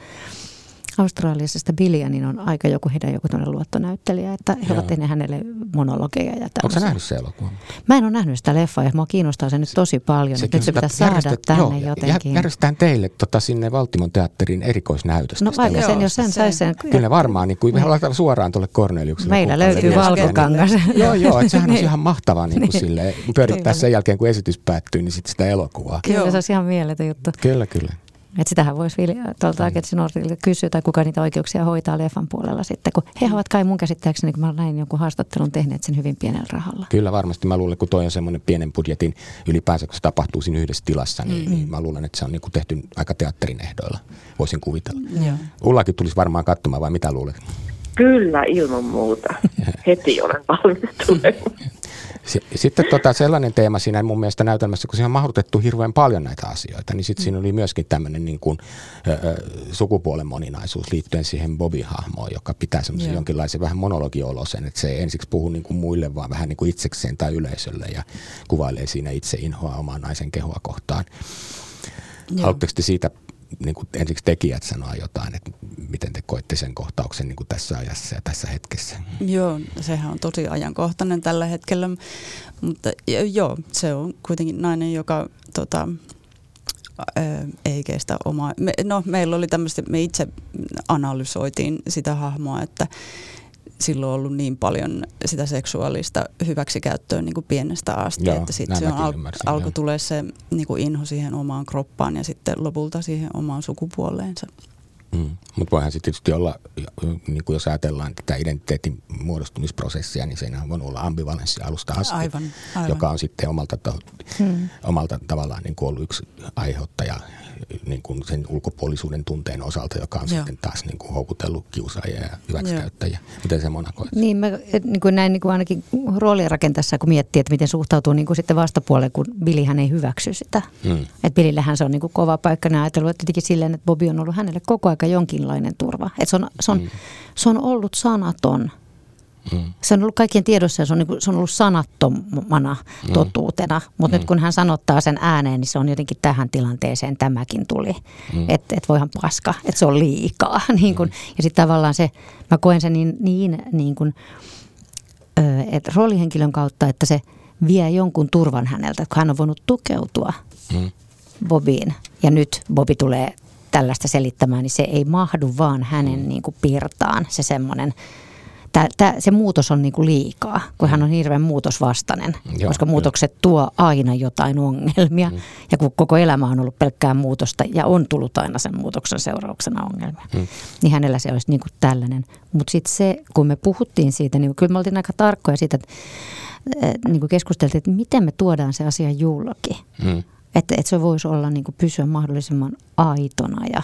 D: Australiassa Billia, niin on aika joku heidän joku luottonäyttelijä, että he Joo. ovat tehneet hänelle monologeja ja
A: Onko sä nähnyt se elokuva?
D: Mä en ole nähnyt sitä leffaa ja mua kiinnostaa se nyt tosi paljon. Se, nyt se pitää saada tänne joo, jotenkin.
A: Järjestetään teille tota, sinne Valtimon teatterin erikoisnäytöstä.
D: No vaikka sen, jos sen saisi sen.
A: Kyllä varmaan, niin kuin niin. suoraan tuolle Korneliukselle.
D: Meillä löytyy valkokangas.
A: joo, joo, että sehän on ihan mahtavaa niin kuin niin. sille, pyörittää sen jälkeen, kun esitys päättyy, niin sitten sitä elokuvaa.
D: Kyllä, se olisi ihan mieletön juttu.
A: Kyllä, kyllä.
D: Että sitähän voisi tuolta Agency kysyä, tai kuka niitä oikeuksia hoitaa leffan puolella sitten, kun he ovat kai mun käsittääkseni, kun mä näin jonkun haastattelun tehneet sen hyvin pienellä rahalla.
A: Kyllä varmasti. Mä luulen, kun toi on semmoinen pienen budjetin ylipäänsä, kun se tapahtuu siinä yhdessä tilassa, niin, mm. niin mä luulen, että se on niin kuin tehty aika teatterin ehdoilla. Voisin kuvitella. Mm. Ullakin tulisi varmaan katsomaan, vai mitä luulet?
C: Kyllä, ilman muuta. Heti olen valmis
A: Sitten tota, sellainen teema siinä mun mielestä näytelmässä, kun siinä on mahdutettu hirveän paljon näitä asioita, niin sitten siinä oli myöskin tämmöinen niin kuin, ö, sukupuolen moninaisuus liittyen siihen Bobby-hahmoon, joka pitää semmoisen jonkinlaisen vähän monologiolosen, että se ei ensiksi puhu niin kuin muille, vaan vähän niin kuin itsekseen tai yleisölle ja kuvailee siinä itse inhoa omaa naisen kehoa kohtaan. Haluatteko te siitä niin kuin ensiksi tekijät sanoa jotain, että miten te koitte sen kohtauksen niin kuin tässä ajassa ja tässä hetkessä?
B: Joo, sehän on tosi ajankohtainen tällä hetkellä, mutta joo, se on kuitenkin nainen, joka tota, ei kestä omaa. Me, no, meillä oli tämmöistä, me itse analysoitiin sitä hahmoa, että silloin ollut niin paljon sitä seksuaalista hyväksikäyttöä niin kuin pienestä asti, Joo, että sitten se on al- alkoi tulee se niin kuin inho siihen omaan kroppaan ja sitten lopulta siihen omaan sukupuoleensa.
A: Mm. Mutta voihan se tietysti olla, niin kuin jos ajatellaan tätä identiteetin muodostumisprosessia, niin siinä on olla ambivalenssi alusta asti, aivan, aivan. joka on sitten omalta, to, hmm. omalta tavallaan niin kuin ollut yksi aiheuttaja niin kuin sen ulkopuolisuuden tunteen osalta, joka on Joo. sitten taas niin kuin houkutellut kiusaajia ja hyväksikäyttäjiä. Joo. Miten se monakoit?
D: Niin, mä niin kuin näin niin kuin ainakin roolien rakentaessa, kun miettii, että miten suhtautuu niin kuin sitten vastapuoleen, kun hän ei hyväksy sitä. Hmm. Että Billillähän se on niin kuin kova paikka. Ne ajatellut että tietenkin silleen, että Bobby on ollut hänelle koko aika jonkinlainen turva. Että se on, se on, hmm. se on ollut sanaton Mm. Se on ollut kaikkien tiedossa ja se on, niin kuin, se on ollut sanattomana mm. totuutena, mutta mm. nyt kun hän sanottaa sen ääneen, niin se on jotenkin tähän tilanteeseen tämäkin tuli. Mm. Että et voihan paska, että se on liikaa. niin kuin, mm. Ja sitten tavallaan se, mä koen sen niin, niin, niin kuin, että roolihenkilön kautta, että se vie jonkun turvan häneltä, kun hän on voinut tukeutua mm. Bobiin. Ja nyt Bobi tulee tällaista selittämään, niin se ei mahdu vaan hänen mm. niin kuin pirtaan se semmoinen – tää, tää, se muutos on niinku liikaa, kun hän on hirveän muutosvastainen, Joo, koska muutokset kyllä. tuo aina jotain ongelmia. Mm. Ja kun koko elämä on ollut pelkkää muutosta ja on tullut aina sen muutoksen seurauksena ongelmia, mm. niin hänellä se olisi niinku tällainen. Mutta sitten se, kun me puhuttiin siitä, niin kyllä me oltiin aika tarkkoja siitä, että niin kuin keskusteltiin, että miten me tuodaan se asia julki. Mm. Että, että se voisi olla niin kuin pysyä mahdollisimman aitona ja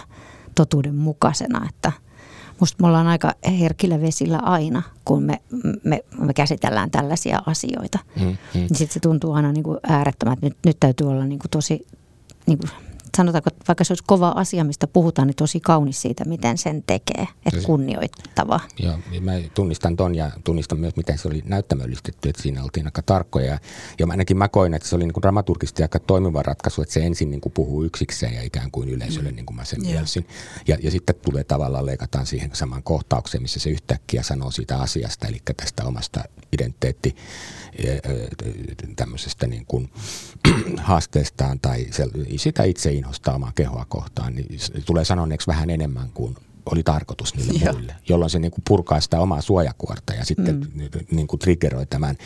D: totuuden mukaisena, että – musta me ollaan aika herkillä vesillä aina, kun me, me, me käsitellään tällaisia asioita. Mm, mm. Niin sitten se tuntuu aina niin kuin äärettömän, että nyt, nyt täytyy olla niin kuin tosi niin kuin sanotaanko, että vaikka se olisi kova asia, mistä puhutaan, niin tosi kaunis siitä, miten sen tekee. Että kunnioittava.
A: Joo, mä tunnistan ton ja tunnistan myös, miten se oli näyttämöllistetty, että siinä oltiin aika tarkkoja. Ja ainakin mä koin, että se oli niin kuin dramaturgisesti aika toimiva ratkaisu, että se ensin niin kuin puhuu yksikseen ja ikään kuin yleisölle, mm. niin kuin mä sen mielsin. Ja, ja sitten tulee tavallaan, leikataan siihen samaan kohtaukseen, missä se yhtäkkiä sanoo siitä asiasta, eli tästä omasta identiteetti tämmöisestä niin kuin haasteestaan tai sitä itse inhostaa omaa kehoa kohtaan, niin tulee sanoneeksi vähän enemmän kuin oli tarkoitus niille Joo. muille, jolloin se niin kuin purkaa sitä omaa suojakuorta ja sitten mm. niin kuin triggeroi tämän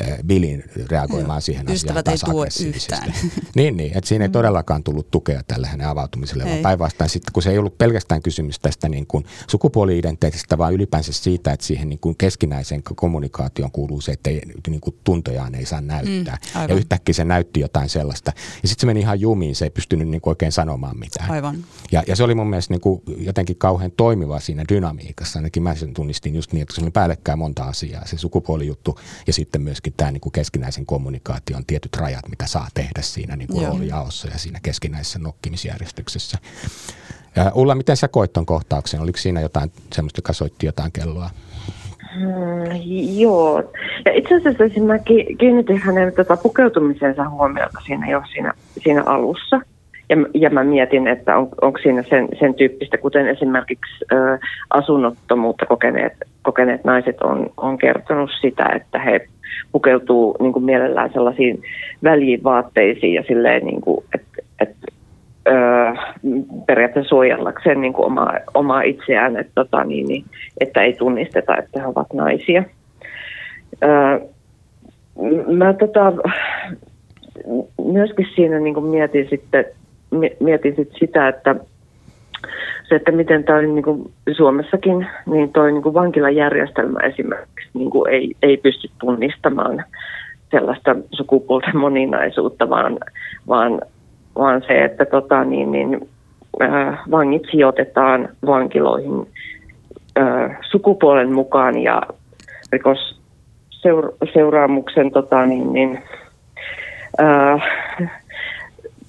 A: äh, Billin reagoimaan Joo. siihen
B: Ystävät
A: asiaan
B: ei tuo yhtään.
A: niin, niin, että siinä ei mm. todellakaan tullut tukea tälle hänen avautumiselle, ei. vaan päinvastoin sitten, kun se ei ollut pelkästään kysymys tästä niin kuin sukupuoli-identiteetistä, vaan ylipäänsä siitä, että siihen niin kuin keskinäiseen kommunikaatioon kuuluu se, että ei, niin kuin tuntojaan ei saa näyttää. Mm, ja yhtäkkiä se näytti jotain sellaista. Ja sitten se meni ihan jumiin, se ei pystynyt niin kuin oikein sanomaan mitään.
B: Aivan.
A: Ja, ja se oli mun mielestä niin kuin jotenkin kauhean toimiva siinä dynamiikassa. Ainakin mä sen tunnistin just niin, että se oli päällekkäin monta asiaa. Se sukupuolijuttu ja sitten myöskin tämä niin kuin keskinäisen kommunikaation tietyt rajat, mitä saa tehdä siinä niin kuin roolijaossa ja siinä keskinäisessä nokkimisjärjestyksessä. Ja Ulla, miten sä koit ton kohtauksen? Oliko siinä jotain semmoista, joka soitti jotain kelloa?
C: Hmm, joo. Ja itse asiassa siis mä kiinnitin hänen tota pukeutumisensa huomiota siinä jo siinä, siinä alussa. Ja, ja mä mietin, että on, onko siinä sen, sen tyyppistä, kuten esimerkiksi ö, asunnottomuutta kokeneet, kokeneet naiset on, on kertonut sitä, että he pukeutuu niin kuin mielellään sellaisiin välivaatteisiin ja silleen, niin kuin, että, että ö, periaatteessa suojellakseen niin kuin omaa, omaa itseään, että, tota, niin, niin, että ei tunnisteta, että he ovat naisia. Ö, mä tota, myöskin siinä niin kuin mietin sitten mietin sit sitä, että se, että miten tämä niin kuin Suomessakin, niin tuo niin vankilajärjestelmä esimerkiksi niin kuin ei, ei pysty tunnistamaan sellaista sukupuolten moninaisuutta, vaan, vaan, vaan se, että tota, niin, niin, äh, vangit sijoitetaan vankiloihin äh, sukupuolen mukaan ja rikosseuraamuksen tota, niin, niin, äh,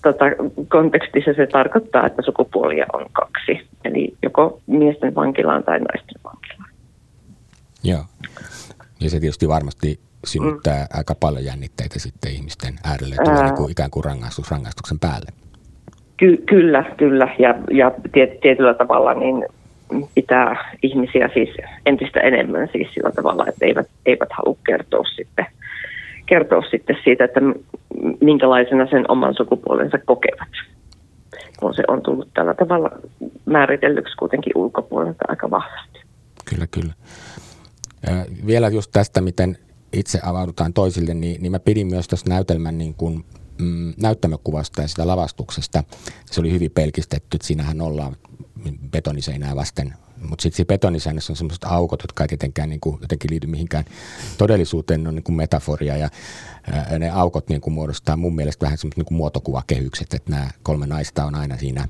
C: tota, kontekstissa se tarkoittaa, että sukupuolia on kaksi. Eli joko miesten vankilaan tai naisten vankilaan.
A: Joo. Ja se tietysti varmasti synnyttää mm. aika paljon jännitteitä sitten ihmisten äärelle, tulee niin kuin ikään kuin rangaistus rangaistuksen päälle.
C: Ky- kyllä, kyllä. Ja, ja tiet, tietyllä tavalla niin pitää ihmisiä siis entistä enemmän siis sillä tavalla, että eivät, eivät halua kertoa sitten – kertoa sitten siitä, että minkälaisena sen oman sukupuolensa kokevat, kun se on tullut tällä tavalla määritellyksi kuitenkin ulkopuolelta aika vahvasti.
A: Kyllä, kyllä. Vielä just tästä, miten itse avaudutaan toisille, niin, niin mä pidin myös tästä näytelmän niin kuin, mm, näyttämökuvasta ja sitä lavastuksesta. Se oli hyvin pelkistetty, että siinähän ollaan betoniseinää vasten mutta siinä betonisäännössä on sellaiset aukot, jotka ei tietenkään niin kuin, jotenkin liity mihinkään todellisuuteen, ne on niin kuin metaforia ja ää, ne aukot niin kuin muodostaa mun mielestä vähän semmoiset niin muotokuvakehykset, että nämä kolme naista on aina siinä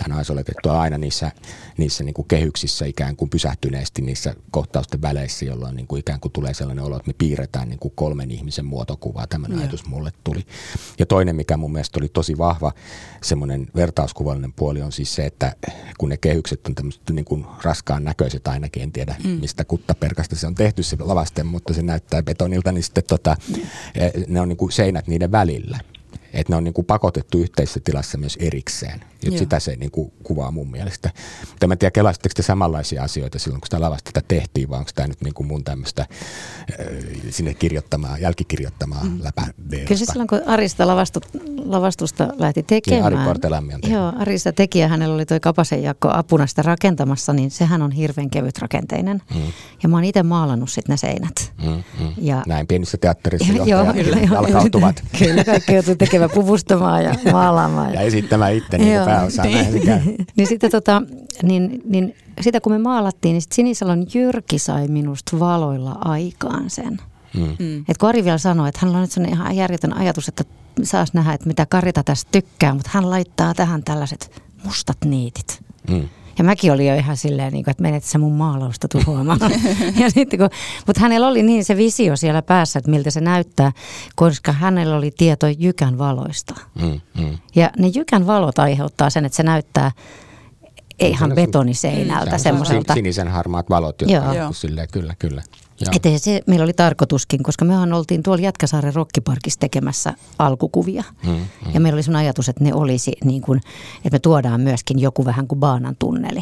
A: hän olisi oletettu aina niissä, niissä niin kuin kehyksissä ikään kuin pysähtyneesti niissä kohtausten väleissä, jolloin niin kuin ikään kuin tulee sellainen olo, että me piirretään niin kuin kolmen ihmisen muotokuvaa. Tämmöinen ja. ajatus mulle tuli. Ja toinen, mikä mun mielestä oli tosi vahva, semmoinen vertauskuvallinen puoli on siis se, että kun ne kehykset on tämmöiset niin kuin raskaan näköiset ainakin, en tiedä mm. mistä kuttaperkasta se on tehty se lavasten, mutta se näyttää betonilta, niin sitten tota, mm. ne on niin kuin seinät niiden välillä että ne on niin kuin pakotettu yhteisessä tilassa myös erikseen. Ja sitä se niin kuin kuvaa mun mielestä. Mutta mä en tiedä, kelasitteko te samanlaisia asioita silloin, kun sitä lavasta tätä tehtiin, vai onko tämä nyt niin kuin mun tämmöistä äh, sinne kirjoittamaa, jälkikirjoittamaa mm. läpä
D: Kyllä se silloin, kun Arista lavastu, lavastusta lähti tekemään.
A: Ja Ari Kortelämmi.
D: Joo, Arista tekijä, hänellä oli toi Kapasen Jakko apuna sitä rakentamassa, niin sehän on hirveän kevyt rakenteinen. Mm. Ja mä oon itse maalannut sitten ne seinät. Mm, mm.
A: Ja, Näin pienissä teatterissa joo, kyllä, alkautuvat.
D: kyllä, kaikki joutuu tekemään puvustamaan ja maalaamaan.
A: ja esittämään itse niin kuin pääosaa.
D: niin, niin sitten tota, niin, niin sitä kun me maalattiin, niin Sinisalon Jyrki sai minusta valoilla aikaan sen. Mm. Mm. Et kun Ari vielä sanoi, että hänellä on nyt sellainen ihan järjetön ajatus, että saas nähdä, että mitä Karita tästä tykkää, mutta hän laittaa tähän tällaiset mustat niitit. Mm. Ja mäkin olin jo ihan silleen, niin kuin, että menet sä mun maalausta tuhoamaan. ja sitten kun, mutta hänellä oli niin se visio siellä päässä, että miltä se näyttää, koska hänellä oli tieto jykän valoista. Mm, mm. Ja ne jykän valot aiheuttaa sen, että se näyttää ihan betoniseinältä.
A: Semmoiselta. Sinisen harmaat valot, jotka Joo. Silleen, kyllä, kyllä.
D: Että se meillä oli tarkoituskin, koska mehän oltiin tuolla Jätkäsaaren rokkiparkissa tekemässä alkukuvia. Hmm, hmm. Ja meillä oli sun ajatus, että ne olisi niin kuin, että me tuodaan myöskin joku vähän kuin baanan tunneli.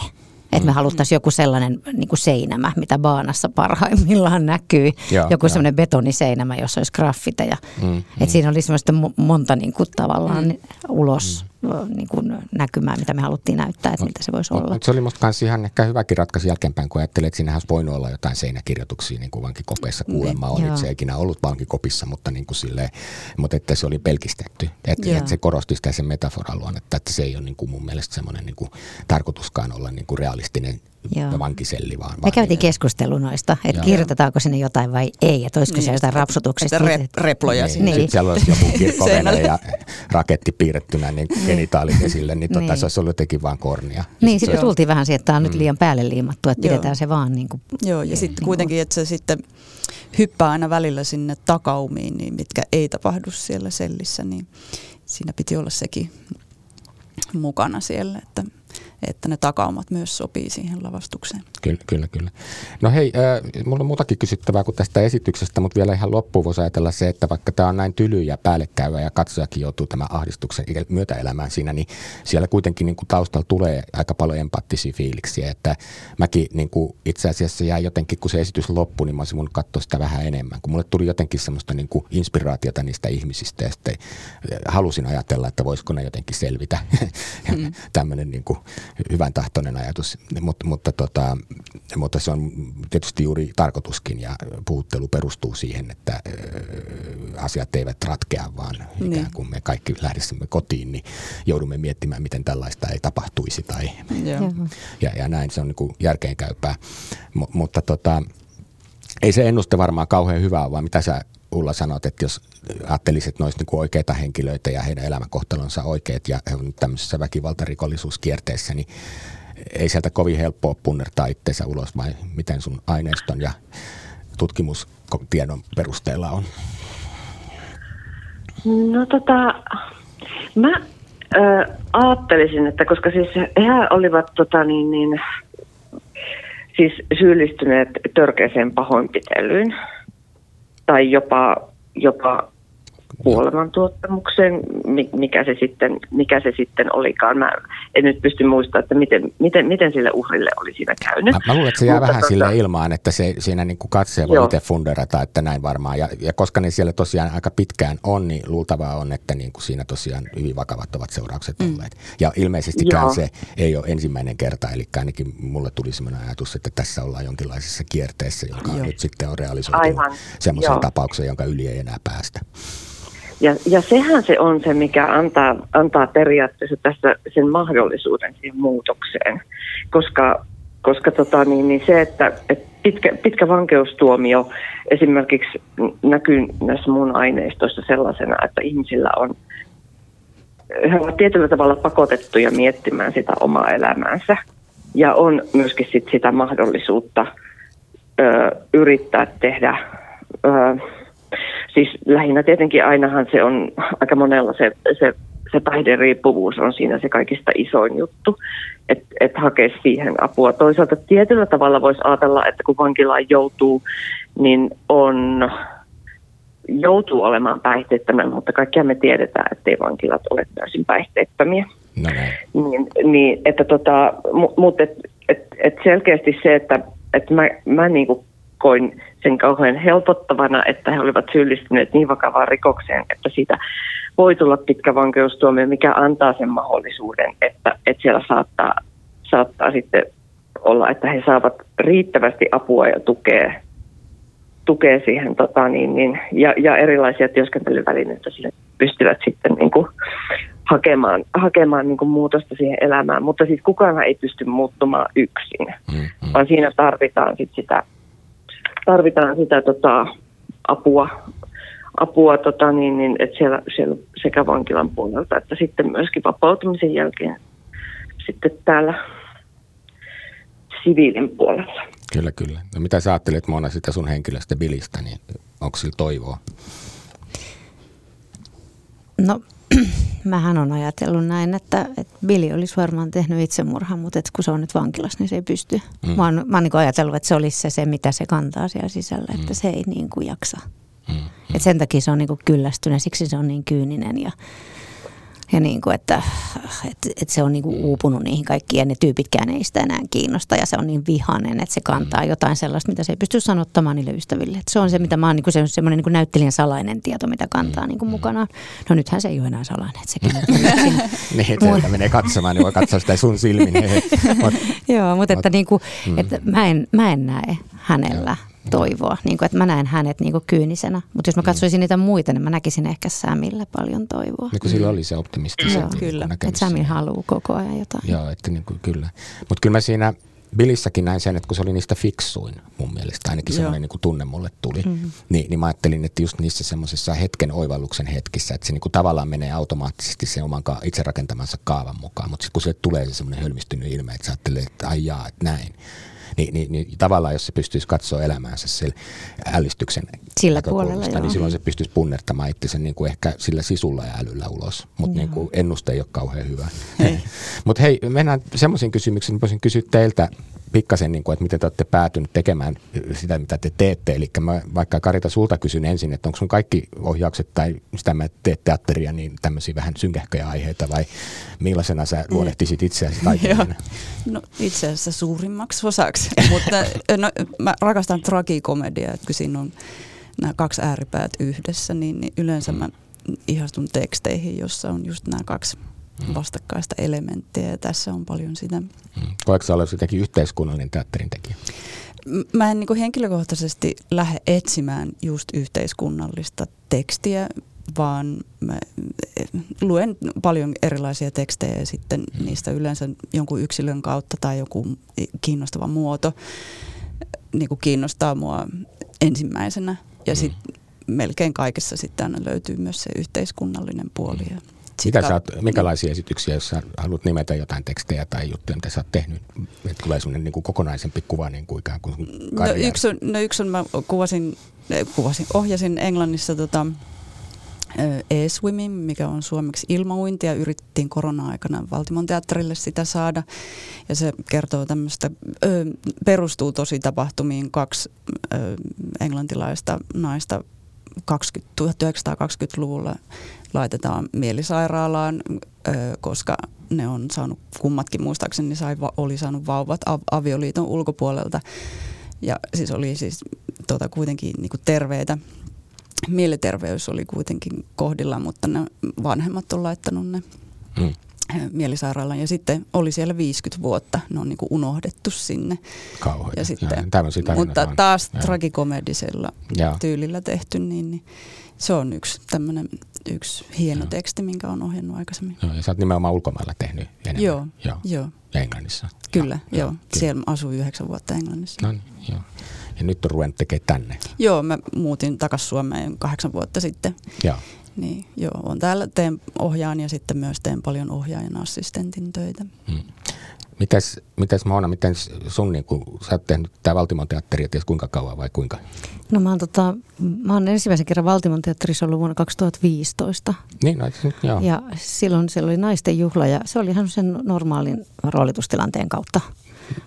D: Että me mm. haluttaisiin joku sellainen niin kuin seinämä, mitä baanassa parhaimmillaan näkyy. Joo, joku sellainen betoniseinämä, jossa olisi graffiteja. Mm, että mm. siinä oli semmoista monta niin kuin, tavallaan mm. ulos mm. Niin kuin, näkymää, mitä me haluttiin näyttää, että no, mitä se voisi olla.
A: Mutta se oli musta ihan ehkä hyväkin ratkaisu jälkeenpäin, kun ajattelin, että siinähän olisi voinut olla jotain seinäkirjoituksia niin kuin vankikopeissa kuulemma on. Niin, se ei ikinä ollut vankikopissa, mutta, niin kuin silleen, mutta että se oli pelkistetty. Että, että se korosti sitä sen metaforan luonnetta, että se ei ole niin kuin mun mielestä semmoinen niin kuin, tarkoituskaan olla niin kuin realistinen Joo. vankiselli vaan.
D: Me käytiin keskustelu noista, että Joo. kirjoitetaanko sinne jotain vai ei, että olisiko niin, se jotain rapsutuksesta.
B: Että rep, reploja
A: niin. niin. Sitten siellä olisi joku kirkkovene ja raketti piirrettynä niin, niin genitaalit esille, niin, tota, niin. se olisi ollut jotenkin vaan kornia.
D: Niin, sitten tultiin vähän siihen, että tämä on nyt mm. liian päälle liimattu, että Joo. pidetään se vaan niin kuin,
B: Joo, ja sitten niin kuitenkin, että se sitten hyppää aina välillä sinne takaumiin, niin mitkä ei tapahdu siellä sellissä, niin siinä piti olla sekin mukana siellä, että että ne takaumat myös sopii siihen lavastukseen.
A: Kyllä, kyllä. kyllä. No hei, äh, mulla on muutakin kysyttävää kuin tästä esityksestä, mutta vielä ihan loppuun voisi ajatella se, että vaikka tämä on näin tyly ja päällekkäyvä ja katsojakin joutuu tämän ahdistuksen myötäelämään siinä, niin siellä kuitenkin niin kuin taustalla tulee aika paljon empaattisia fiiliksiä, että mäkin niin kuin itse asiassa jäi jotenkin, kun se esitys loppui, niin mä olisin mun katsoa sitä vähän enemmän, kun mulle tuli jotenkin semmoista niin kuin inspiraatiota niistä ihmisistä ja sitten halusin ajatella, että voisiko ne jotenkin selvitä. Mm. Tämmöinen niin kuin hyvän tahtoinen ajatus, mutta, mutta, tota, mutta se on tietysti juuri tarkoituskin ja puhuttelu perustuu siihen, että asiat eivät ratkea, vaan niin. ikään kuin me kaikki lähdisimme kotiin, niin joudumme miettimään, miten tällaista ei tapahtuisi tai ja, ja näin se on niin järkeenkäypää, M- mutta tota, ei se ennuste varmaan kauhean hyvää, vaan mitä sä Ulla sanot, että jos ajattelisit, että ne niin oikeita henkilöitä ja heidän elämänkohtalonsa oikeat ja he on tämmöisessä väkivaltarikollisuuskierteessä, niin ei sieltä kovin helppoa punnertaa itseensä ulos vai miten sun aineiston ja tutkimustiedon perusteella on?
C: No tota, mä ö, ajattelisin, että koska siis he olivat tota niin, niin, siis syyllistyneet törkeäseen pahoinpitelyyn, tai jopa, jopa kuolemantuottamukseen, mikä se sitten, mikä se sitten olikaan. Mä en nyt pysty muistamaan, että miten, miten, miten sille uhrille oli siinä käynyt.
A: Mä, mä luulen, että se jää Mutta vähän tota, sille ilmaan, että se, siinä niin kuin katsoja voi itse funderata, että näin varmaan. Ja, ja koska ne siellä tosiaan aika pitkään on, niin luultavaa on, että niin kuin siinä tosiaan hyvin vakavat ovat seuraukset mm. olleet. Ja ilmeisestikään Joo. se ei ole ensimmäinen kerta, eli ainakin mulle tuli sellainen ajatus, että tässä ollaan jonkinlaisessa kierteessä, joka Joo. nyt sitten on realisoitunut semmoisen tapauksen, jonka yli ei enää päästä.
C: Ja, ja sehän se on se, mikä antaa, antaa periaatteessa tässä sen mahdollisuuden siihen muutokseen. Koska, koska tota, niin, niin se, että, että pitkä, pitkä vankeustuomio esimerkiksi näkyy näissä mun aineistoissa sellaisena, että ihmisillä on he ovat tietyllä tavalla pakotettuja miettimään sitä omaa elämäänsä. Ja on myöskin sit sitä mahdollisuutta ö, yrittää tehdä ö, Siis lähinnä tietenkin ainahan se on aika monella se, se, se päihderiippuvuus on siinä se kaikista isoin juttu, että et hakee siihen apua. Toisaalta tietyllä tavalla voisi ajatella, että kun vankilaan joutuu, niin on joutuu olemaan päihteettömän, mutta kaikkia me tiedetään, että ei vankilat ole täysin päihteettömiä. No niin, niin, että tota, mutta et, et, et selkeästi se, että et mä, mä niinku koin sen kauhean helpottavana, että he olivat syyllistyneet niin vakavaan rikokseen, että siitä voi tulla pitkä vankeustuomio, mikä antaa sen mahdollisuuden, että, että siellä saattaa, saattaa sitten olla, että he saavat riittävästi apua ja tukea, tukea siihen tota, niin, niin, ja, ja erilaisia työskentelyvälineitä sille pystyvät sitten niin kuin, hakemaan, hakemaan niin kuin muutosta siihen elämään. Mutta siis kukaan ei pysty muuttumaan yksin, mm-hmm. vaan siinä tarvitaan sit sitä tarvitaan sitä tota, apua, apua tota, niin, niin, että siellä, siellä sekä vankilan puolelta että sitten myöskin vapautumisen jälkeen sitten täällä siviilin puolella.
A: Kyllä, kyllä. No mitä sä ajattelet Mona sitä sun henkilöstä Bilistä, niin onko sillä toivoa?
D: No, mähän on ajatellut näin, että, että Billy olisi varmaan tehnyt itsemurhan, mutta että kun se on nyt vankilassa, niin se ei pysty. Mm. Mä oon, mä oon niin ajatellut, että se olisi se, se, mitä se kantaa siellä sisällä, mm. että se ei niin kuin jaksa. Mm. Et sen takia se on niin kuin kyllästynyt, siksi se on niin kyyninen ja ja niin kuin, että, että, että se on niin kuin uupunut niihin kaikkiin ja ne tyypitkään ei sitä enää kiinnosta ja se on niin vihanen, että se kantaa jotain sellaista, mitä se ei pysty sanottamaan niille ystäville. Että se on se, mitä mä oon niin kuin se, semmoinen niin kuin näyttelijän salainen tieto, mitä kantaa niin kuin mm. mukanaan. No nythän se ei ole enää salainen, että sekin
A: Niin, että menee katsomaan, niin voi katsoa sitä sun silmin.
D: Joo, mutta että, niin kuin, mm. että mä, en, mä en näe hänellä toivoa. Niin kuin, että mä näen hänet niin kuin kyynisenä. Mutta jos mä mm. katsoisin niitä muita, niin mä näkisin ehkä Samille paljon toivoa.
A: Niin kuin sillä oli se optimistisen
D: Joo, kyllä. Että Sami haluaa koko ajan jotain.
A: Joo, että niin kuin, kyllä. Mutta kyllä mä siinä Billissäkin näin sen, että kun se oli niistä fiksuin mun mielestä, ainakin semmoinen niin tunne mulle tuli, mm-hmm. niin, niin mä ajattelin, että just niissä semmoisessa hetken oivalluksen hetkissä, että se niin kuin tavallaan menee automaattisesti sen oman ka- itse rakentamansa kaavan mukaan, mutta sitten kun se tulee se semmoinen hölmistynyt ilme, että sä ajattelee, että ai jaa, että näin, niin, niin, niin tavallaan jos se pystyisi katsoa elämäänsä sillä ällistyksen
D: sillä puolella,
A: niin joo. silloin se pystyisi punnertamaan itsensä niin kuin ehkä sillä sisulla ja älyllä ulos. Mutta niin kuin ennuste ei ole kauhean hyvä. Mutta hei, mennään semmoisiin kysymyksiin, voisin kysyä teiltä pikkasen, niin kuin, että miten te olette päätynyt tekemään sitä, mitä te teette. Eli mä vaikka Karita sulta kysyn ensin, että onko sun kaikki ohjaukset tai sitä mä teet teatteria, niin tämmöisiä vähän synkähköjä aiheita vai millaisena sä luonnehtisit itseäsi taiteilijana?
B: No itse asiassa suurimmaksi osaksi, mutta no, mä rakastan tragikomediaa, että kun siinä on nämä kaksi ääripäät yhdessä, niin, niin yleensä mä ihastun teksteihin, jossa on just nämä kaksi mm. Vastakkaista elementtiä ja tässä on paljon sitä. Mm.
A: Koetko sä olevan jotenkin yhteiskunnallinen teatterin tekijä?
B: Mä en niin henkilökohtaisesti lähde etsimään just yhteiskunnallista tekstiä, vaan mä eh, luen paljon erilaisia tekstejä ja sitten mm. niistä yleensä jonkun yksilön kautta tai joku kiinnostava muoto niin kuin kiinnostaa mua ensimmäisenä. Ja mm. sitten melkein kaikessa sitten aina löytyy myös se yhteiskunnallinen puoli. Mm.
A: Mitä sä oot, minkälaisia esityksiä, jos sä haluat nimetä jotain tekstejä tai juttuja, mitä sä oot tehnyt, että tulee sellainen niin kuin kokonaisempi kuva niin kuin ikään kuin
B: no yksi, on, no yksi on, mä kuvasin, kuvasin ohjasin Englannissa tota, e-swimming, mikä on suomeksi ilmauinti ja yritettiin korona-aikana Valtimon teatterille sitä saada. Ja se kertoo tämmöistä, perustuu tosi tapahtumiin kaksi ö, englantilaista naista 20, 1920-luvulla laitetaan mielisairaalaan, koska ne on saanut kummatkin muistaakseni sai, oli saanut vauvat avioliiton ulkopuolelta. Ja siis oli siis tota, kuitenkin niin kuin terveitä. Mieliterveys oli kuitenkin kohdilla, mutta ne vanhemmat on laittanut ne mm. mielisairaalaan. Ja sitten oli siellä 50 vuotta, ne on niin kuin unohdettu sinne.
A: Kauheita.
B: Ja sitten, ja, mutta taas tragikomedisella tyylillä tehty, niin, niin se on yksi tämmöinen yksi hieno joo. teksti, minkä on ohjannut aikaisemmin.
A: Joo, ja sä oot nimenomaan ulkomailla tehnyt enemmän.
B: Joo, joo. joo.
A: Ja Englannissa.
B: Kyllä, joo. joo. joo. Siellä asuin yhdeksän vuotta Englannissa.
A: No niin, joo. Ja nyt on ruvennut tekemään tänne.
B: Joo, mä muutin takaisin Suomeen kahdeksan vuotta sitten.
A: Joo.
B: Niin, joo, on täällä, teen ohjaan ja sitten myös teen paljon ohjaajan assistentin töitä. Hmm.
A: Mitäs, mitäs Moona, miten sun, niin kun, sä oot tehnyt tämä Valtimon teatteri, ties kuinka kauan vai kuinka?
D: No mä oon, tota, mä oon ensimmäisen kerran Valtimon teatterissa ollut vuonna 2015.
A: Niin, no, joo.
D: Ja silloin siellä oli naisten juhla ja se oli ihan sen normaalin roolitustilanteen kautta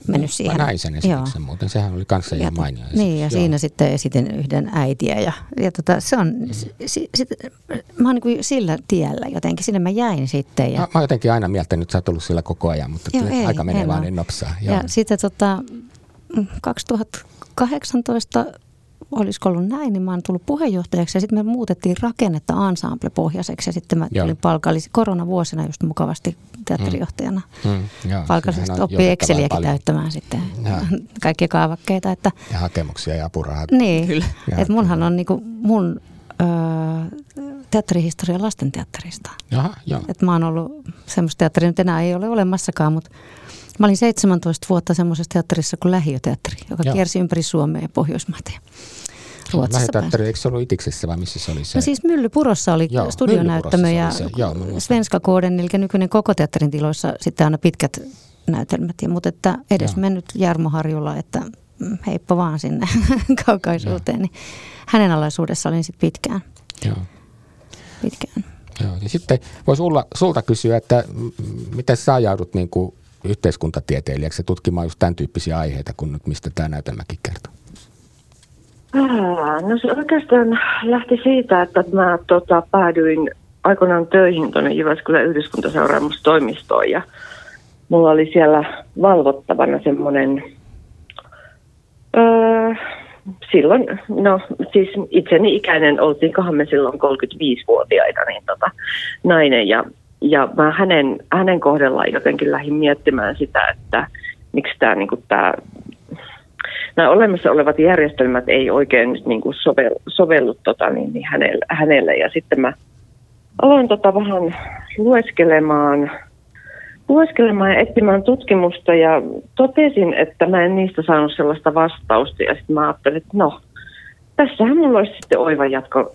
D: mennyt siihen.
A: Mä näin sen esityksen Joo. muuten, sehän oli kanssa ihan mainio esitys.
D: Niin, ja Joo. siinä sitten esitin yhden äitiä ja, ja tota, se on, mm. si, si, mä oon niin sillä tiellä jotenkin, sinne mä jäin sitten. Ja...
A: Mä, mä oon jotenkin aina mieltänyt, että sä oot ollut siellä koko ajan, mutta Joo, ei, aika menee vaan niin nopsaa.
D: Joo. Ja sitten tota, 2018 olisiko ollut näin, niin mä oon tullut puheenjohtajaksi ja sitten me muutettiin rakennetta ensemble-pohjaiseksi ja sitten mä Joo. tulin palkallisin koronavuosina just mukavasti teatterijohtajana. Mm. Mm. Palkallisesta oppii Exceliäkin paljon. täyttämään sitten ja. kaikkia kaavakkeita. Että,
A: ja hakemuksia ja apurahat.
D: Niin, Kyllä. että munhan on niinku mun öö, teatterihistoria lastenteatterista.
A: Jaha, joo.
D: Et mä oon ollut semmoista teatteria, nyt enää ei ole olemassakaan, mutta Mä olin 17 vuotta semmoisessa teatterissa kuin Lähiöteatteri, joka Joo. kiersi ympäri Suomea ja Pohjoismaita.
A: Ruotsissa Lähiöteatteri, eikö se ollut Itiksessä vai missä se oli se?
D: No siis Myllypurossa oli Joo, studionäyttämö ja Svenska Kooden, eli nykyinen koko teatterin tiloissa sitten aina pitkät näytelmät. Ja, mutta että edes Joo. mennyt Jarmo Harjulla, että mm, heippa vaan sinne kaukaisuuteen, niin hänen alaisuudessa olin sitten pitkään. Joo. Pitkään.
A: Joo. Ja sitten voisi Ulla, sulta kysyä, että miten sä ajaudut niin kuin yhteiskuntatieteilijäksi tutkimaan just tämän tyyppisiä aiheita, kun nyt mistä tämä näytelmäkin kertoo?
C: no se oikeastaan lähti siitä, että mä tota, päädyin aikoinaan töihin tuonne Jyväskylän yhdyskuntaseuraamustoimistoon ja mulla oli siellä valvottavana semmoinen, öö, silloin, no siis itseni ikäinen, oltiin me silloin 35-vuotiaita, niin tota, nainen ja, ja mä hänen, hänen kohdellaan jotenkin lähdin miettimään sitä, että miksi tämä niin nämä olemassa olevat järjestelmät ei oikein niin kuin sovellu, sovellu tota, niin, niin hänelle, hänelle. Ja sitten mä aloin tota vähän lueskelemaan, lueskelemaan ja etsimään tutkimusta ja totesin, että mä en niistä saanut sellaista vastausta. Ja sitten mä ajattelin, että no, tässähän mulla olisi sitten oiva jatko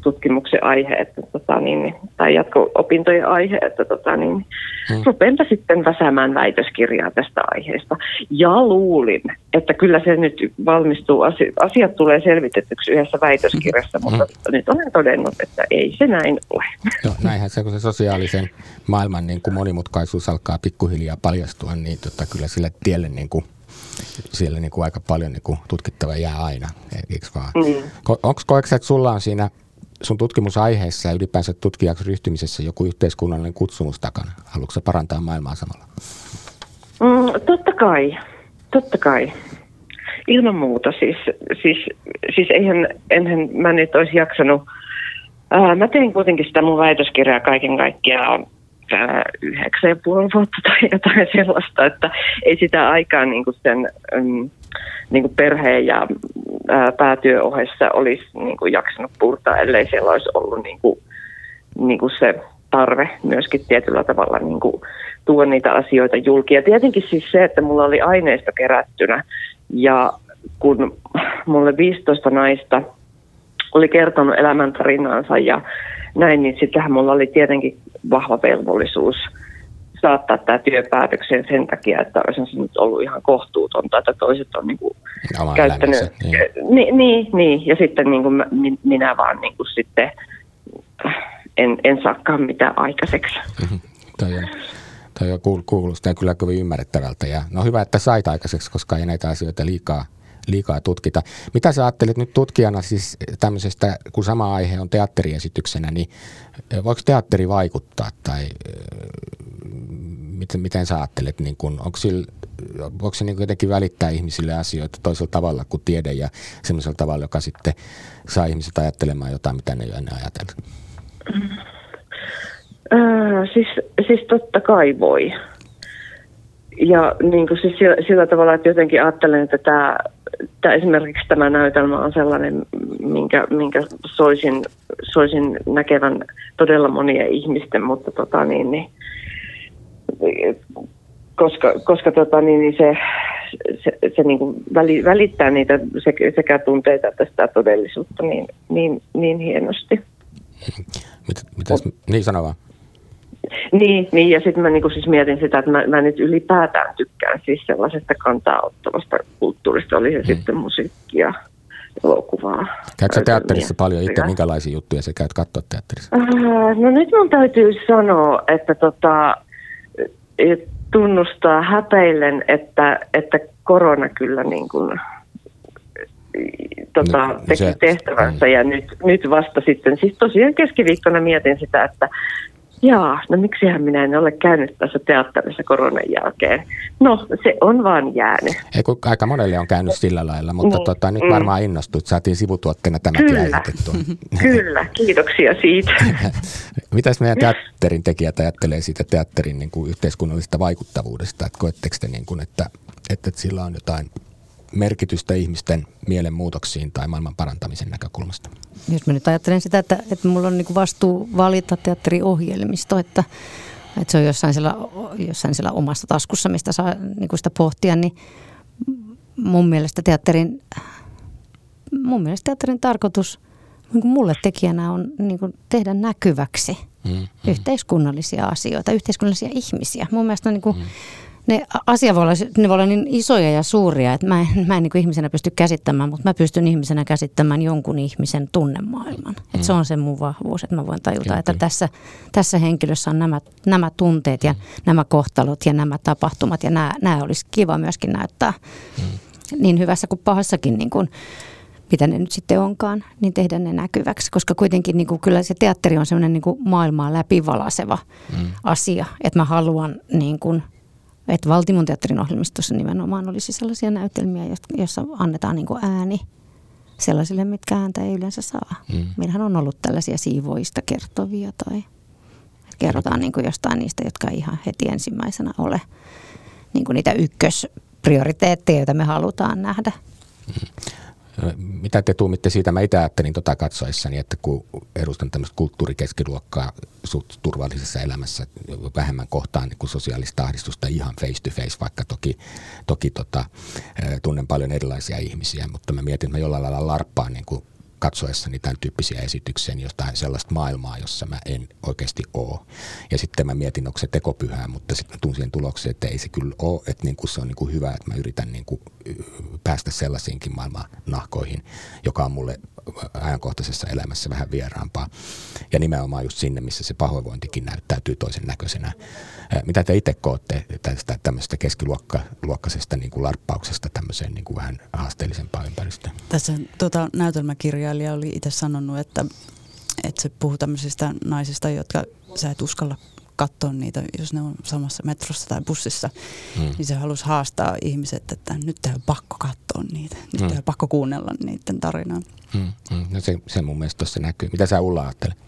C: tutkimuksen aihe, että, tota, niin, tai jatko-opintojen aihe, että tota, niin, hmm. rupeenpa sitten väsäämään väitöskirjaa tästä aiheesta. Ja luulin, että kyllä se nyt valmistuu, asiat tulee selvitetyksi yhdessä väitöskirjassa, mutta hmm. nyt olen todennut, että ei se näin ole.
A: Joo, näinhän se, kun se sosiaalisen maailman niin kuin monimutkaisuus alkaa pikkuhiljaa paljastua, niin tota, kyllä sille tielle niin kuin siellä niin kuin aika paljon niin kuin tutkittava jää aina, eikö vaan? Mm. Onko koeksi, että sulla on siinä sun tutkimusaiheessa ja ylipäänsä tutkijaksi ryhtymisessä joku yhteiskunnallinen kutsumus takana? Haluatko parantaa maailmaa samalla?
C: Mm, totta kai, totta kai. Ilman muuta. Siis, siis, siis eihän, enhän mä nyt olisi jaksanut. Ää, mä tein kuitenkin sitä mun väitöskirjaa kaiken kaikkiaan yhdeksän ja puoli vuotta tai jotain sellaista, että ei sitä aikaa niin kuin sen mm, niin kuin perheen ja ää, päätyön ohessa olisi niin kuin jaksanut purtaa, ellei siellä olisi ollut niin kuin, niin kuin se tarve myöskin tietyllä tavalla niin kuin tuoda niitä asioita julki. Ja tietenkin siis se, että mulla oli aineisto kerättynä ja kun mulle 15 naista oli kertonut elämäntarinaansa ja näin, niin sittenhän mulla oli tietenkin vahva velvollisuus saattaa tämä työpäätökseen sen takia, että olisi se nyt ollut ihan kohtuutonta, että toiset on niin kuin käyttänyt. Elämässä, niin. Niin, niin, niin, ja sitten niin kuin minä vaan niin kuin sitten en, en saakaan mitään aikaiseksi. Mm-hmm.
A: Toi on, toi on kuulostaa kyllä kovin ymmärrettävältä ja no hyvä, että sait aikaiseksi, koska ei näitä asioita liikaa liikaa tutkita. Mitä sä ajattelet nyt tutkijana siis tämmöisestä, kun sama aihe on teatteriesityksenä, niin voiko teatteri vaikuttaa tai miten, miten sä ajattelet, niin kun, onko, sillä, onko se niin jotenkin välittää ihmisille asioita toisella tavalla kuin tiede ja semmoisella tavalla, joka sitten saa ihmiset ajattelemaan jotain, mitä ne ei ole ennen ajatellut?
C: Äh, siis, siis totta kai voi. Ja niin kuin siis sillä, sillä tavalla, että jotenkin ajattelen, että tämä, tämä esimerkiksi tämä näytelmä on sellainen, minkä, minkä soisin, soisin näkevän todella monia ihmisten, mutta tota niin, niin koska, koska tota, niin, niin se, se, se niin kuin väli, välittää niitä sekä, sekä tunteita että sitä todellisuutta niin, niin, niin hienosti.
A: Mitä, mitäs, niin sano vaan.
C: Niin, niin ja sitten mä niinku siis mietin sitä, että mä, mä nyt ylipäätään tykkään siis sellaisesta kantaa ottavasta kulttuurista, oli se hmm. sitten musiikkia, elokuvaa.
A: Käytkö teatterissa paljon itse, minkälaisia juttuja sä käyt katsoa teatterissa?
C: Äh, no nyt mun täytyy sanoa, että tota, tunnustaa häpeillen, että, että korona kyllä niin kuin, tota, no, teki se, tehtävänsä mm. ja nyt, nyt vasta sitten, siis tosiaan keskiviikkona mietin sitä, että Jaa, no miksihän minä en ole käynyt tässä teatterissa koronan jälkeen. No, se on vaan jäänyt.
A: Ei, kun aika monelle on käynyt sillä lailla, mutta niin, tota, nyt mm. varmaan innostut. Saatiin sivutuotteena tämäkin Kyllä.
C: Kyllä, kiitoksia siitä.
A: Mitäs meidän teatterin tekijät ajattelee siitä teatterin niin kuin yhteiskunnallisesta vaikuttavuudesta? Että koetteko te, niin kuin, että, että sillä on jotain merkitystä ihmisten mielenmuutoksiin tai maailman parantamisen näkökulmasta?
D: Jos mä nyt ajattelen sitä, että, että mulla on niin vastuu valita teatteriohjelmisto, että, että se on jossain siellä, jossain siellä omassa taskussa, mistä saa niin sitä pohtia, niin mun mielestä teatterin, mun mielestä teatterin tarkoitus niin kuin mulle tekijänä on niin kuin tehdä näkyväksi – mm, mm. yhteiskunnallisia asioita, yhteiskunnallisia ihmisiä. Mun mielestä on niin kuin, mm ne asia voi olla, ne voi olla niin isoja ja suuria, että mä en, mä en niin kuin ihmisenä pysty käsittämään, mutta mä pystyn ihmisenä käsittämään jonkun ihmisen tunnemaailman. Mm. Että se on se mun vahvuus, että mä voin tajuta, kyllä, että tässä, tässä henkilössä on nämä, nämä tunteet ja mm. nämä kohtalot ja nämä tapahtumat ja nämä, nämä olisi kiva myöskin näyttää mm. niin hyvässä kuin pahassakin niin kuin, mitä ne nyt sitten onkaan, niin tehdä ne näkyväksi. Koska kuitenkin niin kuin, kyllä se teatteri on sellainen niin kuin maailmaa läpivalaseva mm. asia, että mä haluan niin kuin, että Valtimon teatterin ohjelmistossa nimenomaan olisi sellaisia näytelmiä, joissa annetaan niin kuin ääni sellaisille, mitkä ääntä ei yleensä saa. Mm. Meillähän on ollut tällaisia siivoista kertovia tai kerrotaan niin kuin jostain niistä, jotka ei ihan heti ensimmäisenä ole niin kuin niitä ykkösprioriteetteja, joita me halutaan nähdä. Mm.
A: Mitä te tuumitte siitä? Mä itse ajattelin tota katsoessani, että kun edustan tämmöistä kulttuurikeskiluokkaa turvallisessa elämässä, vähemmän kohtaan niin kuin sosiaalista ahdistusta ihan face to face, vaikka toki, toki tota, tunnen paljon erilaisia ihmisiä, mutta mä mietin, että mä jollain lailla larppaan niin kuin katsoessani tämän tyyppisiä esityksiä, niin jostain sellaista maailmaa, jossa mä en oikeasti ole. Ja sitten mä mietin, onko se tekopyhää, mutta sitten mä tunsin tulokseen, että ei se kyllä ole, että niin kuin se on niin kuin hyvä, että mä yritän niin kuin päästä sellaisiinkin maailman nahkoihin, joka on mulle ajankohtaisessa elämässä vähän vieraampaa. Ja nimenomaan just sinne, missä se pahoinvointikin näyttäytyy toisen näköisenä. Mitä te itse kootte tästä tämmöisestä keskiluokkaisesta niin kuin larppauksesta tämmöiseen niin kuin vähän haasteellisempaan ympäristöön?
B: Tässä tota, näytelmäkirjailija oli itse sanonut, että, että se puhuu tämmöisistä naisista, jotka sä et uskalla katsoa niitä, jos ne on samassa metrossa tai bussissa, mm. niin se halusi haastaa ihmiset, että nyt on pakko katsoa niitä, nyt mm. on pakko kuunnella niiden tarinaa.
A: Mm. Mm. No se, se mun mielestä tuossa näkyy. Mitä sä Ulla ajattelet?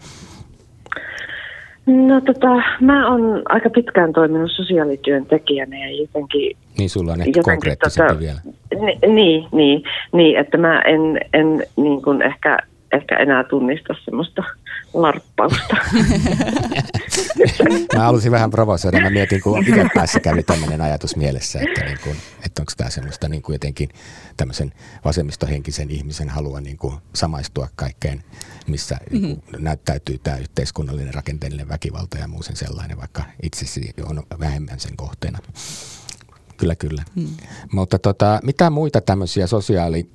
C: No tota, mä oon aika pitkään toiminut sosiaalityöntekijänä ja jotenkin...
A: Niin sulla on ehkä konkreettisempi tota, vielä.
C: Ni, niin, niin, niin, että mä en, en niin kuin ehkä, ehkä enää tunnista semmoista larppausta.
A: mä halusin vähän provosoida. Mä mietin, kun itse päässä kävi tämmöinen ajatus mielessä, että, niin kuin, että onko tämä semmoista niin kuin jotenkin tämmöisen vasemmistohenkisen ihmisen halua niin kuin samaistua kaikkeen, missä mm-hmm. niin kuin näyttäytyy tämä yhteiskunnallinen rakenteellinen väkivalta ja muu sen sellainen, vaikka itse on vähemmän sen kohteena. Kyllä, kyllä. Mm. Mutta tota, mitä muita tämmöisiä sosiaali,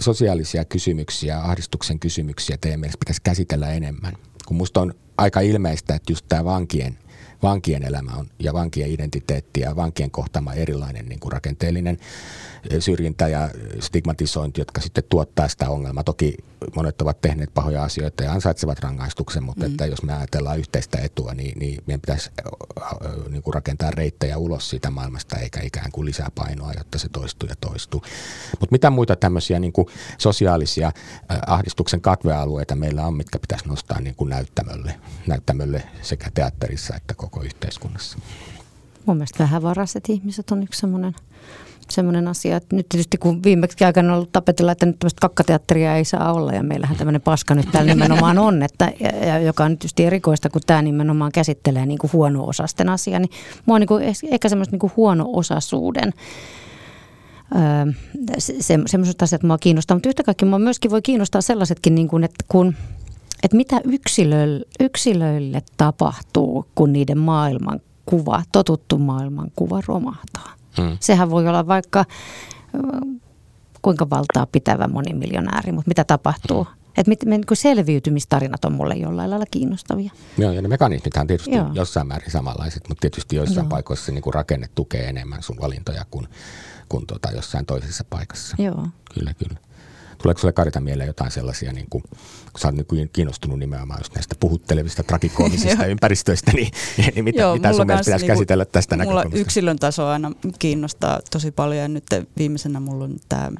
A: sosiaalisia kysymyksiä, ahdistuksen kysymyksiä teidän mielestä pitäisi käsitellä enemmän? Kun musta on aika ilmeistä, että just tämä vankien, vankien elämä on, ja vankien identiteetti ja vankien kohtama erilainen niin kuin rakenteellinen syrjintä ja stigmatisointi, jotka sitten tuottaa sitä ongelmaa. Toki monet ovat tehneet pahoja asioita ja ansaitsevat rangaistuksen, mutta mm. että jos me ajatellaan yhteistä etua, niin, niin meidän pitäisi niin kuin rakentaa reittejä ulos siitä maailmasta eikä ikään kuin lisää painoa, jotta se toistuu ja toistuu. Mutta mitä muita tämmöisiä niin kuin sosiaalisia ahdistuksen katvealueita meillä on, mitkä pitäisi nostaa niin kuin näyttämölle, näyttämölle sekä teatterissa että koko yhteiskunnassa?
D: Mun mielestä vähän varaset ihmiset on yksi semmoinen semmoinen asia, että nyt tietysti kun viimeksi aikana on ollut tapetilla, että nyt tämmöistä kakkateatteria ei saa olla ja meillähän tämmöinen paska nyt täällä nimenomaan on, että, ja, joka on tietysti erikoista, kun tämä nimenomaan käsittelee niin kuin huono-osasten asiaa, niin mua on niin kuin, ehkä semmoista niin kuin huono-osaisuuden öö, se, semmoiset asiat mua kiinnostaa, mutta yhtä kaikki mua myöskin voi kiinnostaa sellaisetkin, niin kuin, että kun että mitä yksilöille, yksilöille tapahtuu, kun niiden maailmankuva, totuttu maailmankuva romahtaa. Mm. Sehän voi olla vaikka kuinka valtaa pitävä monimiljonääri, mutta mitä tapahtuu? Mm. Että mit, niin selviytymistarinat on mulle jollain lailla kiinnostavia.
A: Joo, ja ne mekanismithan tietysti Joo. jossain määrin samanlaiset, mutta tietysti joissain Joo. paikoissa se niin kuin rakenne tukee enemmän sun valintoja kuin, kuin tuota jossain toisessa paikassa.
D: Joo.
A: Kyllä, kyllä. Tuleeko sinulle Karita mieleen jotain sellaisia, niin kuin, kun sä olet niin kiinnostunut nimenomaan just näistä puhuttelevista, trakikoomisista ympäristöistä, niin, niin mitä, Joo, mitä sun mielestä pitäisi niinku, käsitellä tästä
B: mulla
A: näkökulmasta?
B: yksilön taso aina kiinnostaa tosi paljon ja nyt viimeisenä mulla on tämä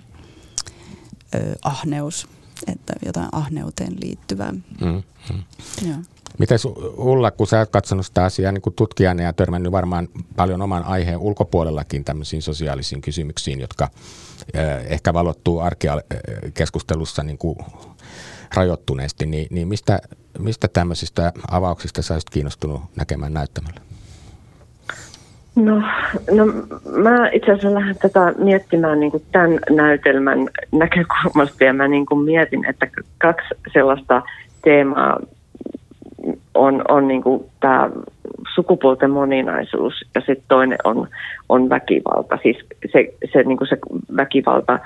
B: ahneus, että jotain ahneuteen liittyvää. Mm, mm.
A: Joo. Miten Ulla, kun sä oot katsonut sitä asiaa niin tutkijana ja törmännyt varmaan paljon oman aiheen ulkopuolellakin tämmöisiin sosiaalisiin kysymyksiin, jotka ehkä valottuu arkikeskustelussa niin kuin rajoittuneesti, niin, niin mistä, mistä tämmöisistä avauksista sä olisit kiinnostunut näkemään näyttämällä?
C: No, no mä itse asiassa lähden tätä miettimään niin kuin tämän näytelmän näkökulmasta ja mä niin kuin mietin, että kaksi sellaista teemaa on, on niin tämä sukupuolten moninaisuus ja sitten toinen on, on väkivalta. Siis se, se, niin se väkivalta,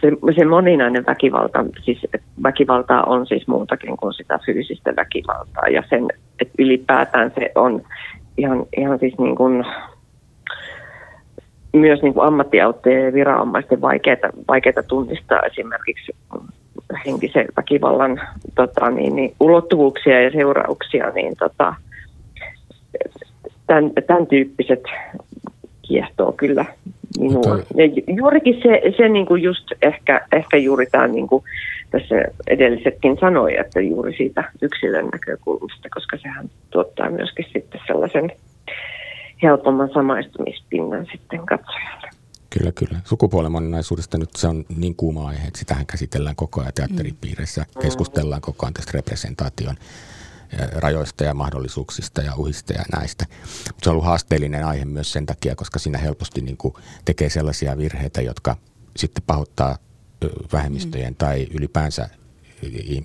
C: se, se moninainen väkivalta, siis väkivaltaa on siis muutakin kuin sitä fyysistä väkivaltaa ja sen, että ylipäätään se on ihan, ihan siis niin kuin, myös niin kuin ammattiauttajien ja viranomaisten vaikeita, vaikeita tunnistaa esimerkiksi henkisen väkivallan tota, niin, niin, ulottuvuuksia ja seurauksia, niin tota, tämän, tämän tyyppiset kiehtoo kyllä minua. Ja juurikin se, se niin kuin just ehkä, ehkä juuri tämä niin kuin tässä edellisetkin sanoi, että juuri siitä yksilön näkökulmasta, koska sehän tuottaa myöskin sitten sellaisen helpomman samaistumispinnan sitten katsojalle.
A: Kyllä, kyllä. Sukupuolen moninaisuudesta nyt se on niin kuuma aihe, että sitähän käsitellään koko ajan teatteripiirissä. Mm. Keskustellaan koko ajan tästä representaation rajoista ja mahdollisuuksista ja uhista ja näistä. Mutta se on ollut haasteellinen aihe myös sen takia, koska siinä helposti niin kuin tekee sellaisia virheitä, jotka sitten pahoittaa vähemmistöjen mm. tai ylipäänsä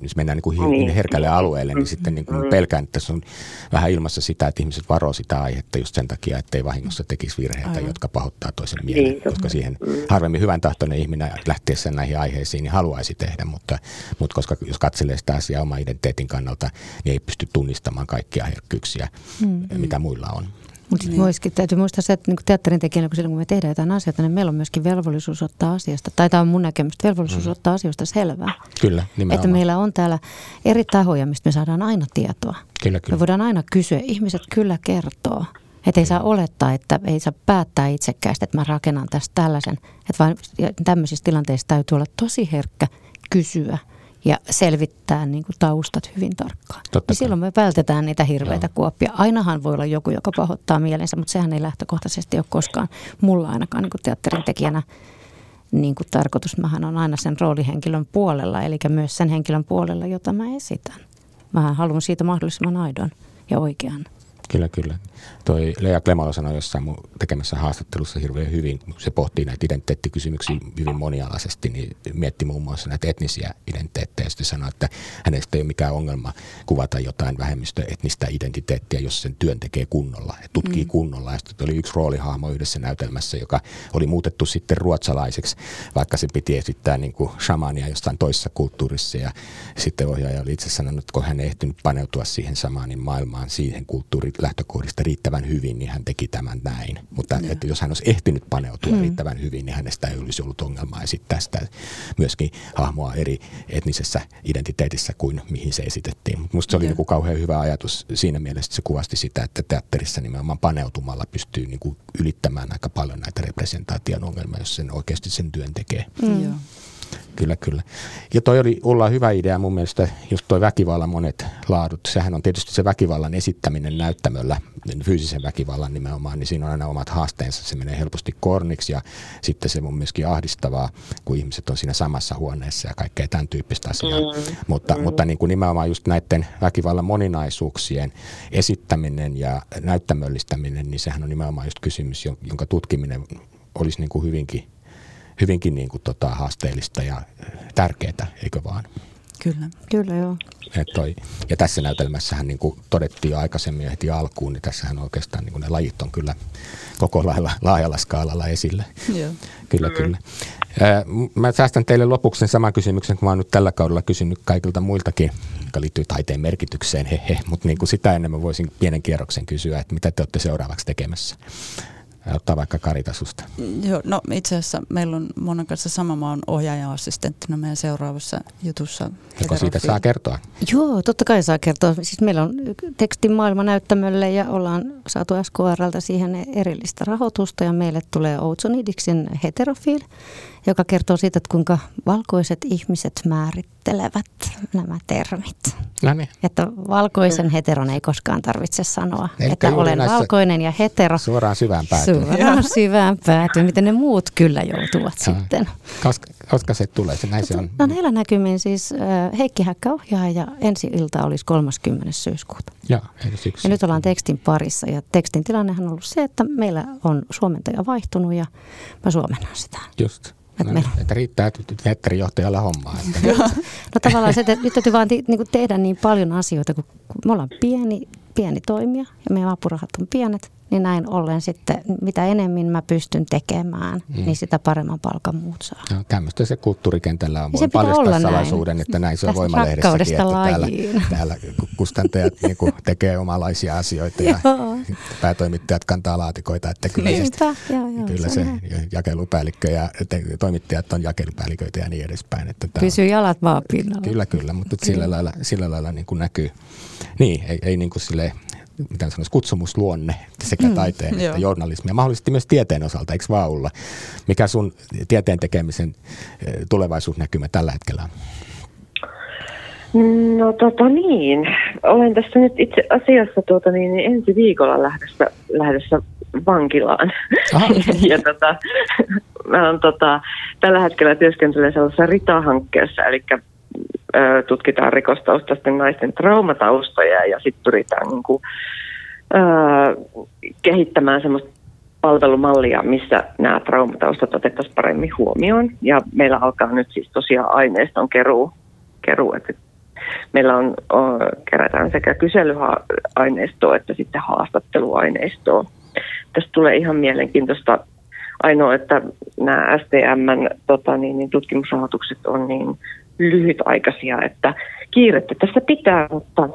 A: jos mennään niin kuin niin. herkälle alueelle, niin sitten niin kuin mm. pelkään, että tässä on vähän ilmassa sitä, että ihmiset varoo sitä aihetta just sen takia, ettei vahingossa tekisi virheitä, Aivan. jotka pahoittaa toisen mielen, niin. koska siihen mm. harvemmin hyvän tahtoinen ihminen lähtiessä näihin aiheisiin niin haluaisi tehdä, mutta, mutta koska jos katselee sitä asiaa oman identiteetin kannalta, niin ei pysty tunnistamaan kaikkia herkkyyksiä, mm. mitä muilla on.
D: Mutta niin. myöskin täytyy muistaa se, että niin teatterin tekijänä, kun silloin kun me tehdään jotain asioita, niin meillä on myöskin velvollisuus ottaa asiasta, tai tämä on mun näkemys, velvollisuus mm. ottaa asioista selvää.
A: Kyllä, nimenomaan.
D: Että meillä on täällä eri tahoja, mistä me saadaan aina tietoa.
A: Kyllä, kyllä.
D: Me voidaan aina kysyä, ihmiset kyllä kertoo. Että ei saa olettaa, että ei saa päättää itsekkäästi, että mä rakennan tästä tällaisen. Että vaan tämmöisissä tilanteissa täytyy olla tosi herkkä kysyä ja selvittää niin kuin taustat hyvin tarkkaan. Totta ja silloin me vältetään niitä hirveitä Joo. kuoppia. Ainahan voi olla joku, joka pahoittaa mielensä, mutta sehän ei lähtökohtaisesti ole koskaan mulla ainakaan niin kuin teatterin tekijänä niin kuin tarkoitus. Mähän on aina sen roolihenkilön puolella, eli myös sen henkilön puolella, jota mä esitän. Mä haluan siitä mahdollisimman aidon ja oikean.
A: Kyllä, kyllä. Toi Lea Klemala sanoi jossain mun tekemässä haastattelussa hirveän hyvin, se pohtii näitä identiteettikysymyksiä hyvin monialaisesti, niin mietti muun muassa näitä etnisiä identiteettejä. Sitten sanoi, että hänestä ei ole mikään ongelma kuvata jotain vähemmistöetnistä identiteettiä, jos sen työn tekee kunnolla ja tutkii mm. kunnolla. Ja sitten oli yksi roolihahmo yhdessä näytelmässä, joka oli muutettu sitten ruotsalaiseksi, vaikka se piti esittää niin kuin shamania jostain toisessa kulttuurissa. Ja sitten ohjaaja oli itse sanonut, että kun hän ei ehtinyt paneutua siihen samanin maailmaan, siihen kulttuuriin lähtökohdista riittävän hyvin, niin hän teki tämän näin. Mutta että jos hän olisi ehtinyt paneutua hmm. riittävän hyvin, niin hänestä ei olisi ollut ongelmaa esittää sitä myöskin hahmoa eri etnisessä identiteetissä kuin mihin se esitettiin. Mutta musta se oli niin kuin kauhean hyvä ajatus siinä mielessä, että se kuvasti sitä, että teatterissa nimenomaan paneutumalla pystyy niin kuin ylittämään aika paljon näitä representaation ongelmia, jos sen oikeasti sen työn tekee. Hmm. Kyllä, kyllä. Ja toi oli Ulla hyvä idea mun mielestä, just toi väkivallan monet laadut. Sehän on tietysti se väkivallan esittäminen näyttämöllä, fyysisen väkivallan nimenomaan, niin siinä on aina omat haasteensa. Se menee helposti korniksi ja sitten se on myöskin ahdistavaa, kun ihmiset on siinä samassa huoneessa ja kaikkea tämän tyyppistä asiaa. Mm. Mutta, mm. mutta niin kuin nimenomaan just näiden väkivallan moninaisuuksien esittäminen ja näyttämöllistäminen, niin sehän on nimenomaan just kysymys, jonka tutkiminen olisi niin kuin hyvinkin hyvinkin niin kuin tota, haasteellista ja tärkeää, eikö vaan?
B: Kyllä.
D: Kyllä, joo.
A: Et toi, ja tässä näytelmässähän niin kuin todettiin jo aikaisemmin heti alkuun, niin tässähän oikeastaan niin kuin ne lajit on kyllä koko lailla laajalla skaalalla esillä.
B: Joo.
A: Kyllä, kyllä. Mä säästän teille lopuksi sen saman kysymyksen, kun mä oon nyt tällä kaudella kysynyt kaikilta muiltakin, joka liittyy taiteen merkitykseen, hehe. Mutta niin kuin sitä ennen mä voisin pienen kierroksen kysyä, että mitä te olette seuraavaksi tekemässä? Ottaa vaikka Karitasusta?
B: Joo, no itse asiassa meillä on monen kanssa sama, mä oon ohjaaja-assistenttina meidän seuraavassa jutussa.
A: Joko siitä saa kertoa?
D: Joo, totta kai saa kertoa. Siis meillä on tekstin maailma näyttämölle ja ollaan saatu SKRltä siihen erillistä rahoitusta ja meille tulee Outsonidiksin heterofiil, joka kertoo siitä, että kuinka valkoiset ihmiset määrittelevät nämä termit.
A: No niin.
D: Että valkoisen heteron ei koskaan tarvitse sanoa, Eli että olen valkoinen ja hetero.
A: Suoraan syvään päätyyn.
D: Suoraan syvään päätyyn, miten ne muut kyllä joutuvat no. sitten.
A: Koska, koska se tulee, se näin se on.
D: No näillä näkymin siis Heikki Häkkä ohjaa ja ensi ilta olisi 30. syyskuuta.
A: Ja,
D: ja nyt ollaan tekstin parissa ja tekstin tilannehan on ollut se, että meillä on suomentaja vaihtunut ja mä suomennan sitä.
A: Just.
D: Että
A: No, että riittää teatterijohtajalla hommaa. Että,
D: no tavallaan se, että nyt täytyy vaan ti- niin kuin tehdä niin paljon asioita, kun kun me ollaan pieni, pieni toimija ja meidän apurahat on pienet, niin näin ollen sitten mitä enemmän mä pystyn tekemään, mm. niin sitä paremman palkan muut saa.
A: no, tämmöistä se kulttuurikentällä on.
D: Se
A: Voin
D: pitää
A: paljastaa
D: olla näin.
A: salaisuuden, että näin se on
D: Tästä
A: voimalehdessäkin, että täällä, täällä kustantajat niin kuin, tekee omalaisia asioita ja päätoimittajat kantaa laatikoita, että kyllä se,
D: Niinpä, joo, joo,
A: kyllä
D: se
A: se jakelupäällikkö ja te, toimittajat on jakelupäälliköitä ja niin edespäin. Että tämä on-
D: Pysyy jalat vaan pinnalla.
A: Kyllä, kyllä, mutta sillä lailla, sillä lailla niin kuin näkyy. Niin, ei, ei niin kuin sille, mitä sanoisi, kutsumusluonne sekä mm, taiteen että
B: joo.
A: journalismi ja mahdollisesti myös tieteen osalta, eikö vaan Ulla? Mikä sun tieteen tekemisen eh, tulevaisuusnäkymä tällä hetkellä on?
C: No tota niin, olen tässä nyt itse asiassa tuota niin, niin ensi viikolla lähdössä, lähdössä vankilaan. Ja tota, mä olen tota, tällä hetkellä työskentelen sellaisessa RITA-hankkeessa, eli tutkitaan rikostaustaisten naisten traumataustoja ja sitten pyritään niin kuin, kehittämään semmoista palvelumallia, missä nämä traumataustat otettaisiin paremmin huomioon. Ja meillä alkaa nyt siis tosiaan aineiston keruu, keruu että meillä on, o, kerätään sekä kyselyaineistoa että sitten haastatteluaineistoa. Tästä tulee ihan mielenkiintoista ainoa, että nämä STMn tota, niin, niin tutkimusrahoitukset on niin lyhytaikaisia, että kiirettä tässä pitää, mutta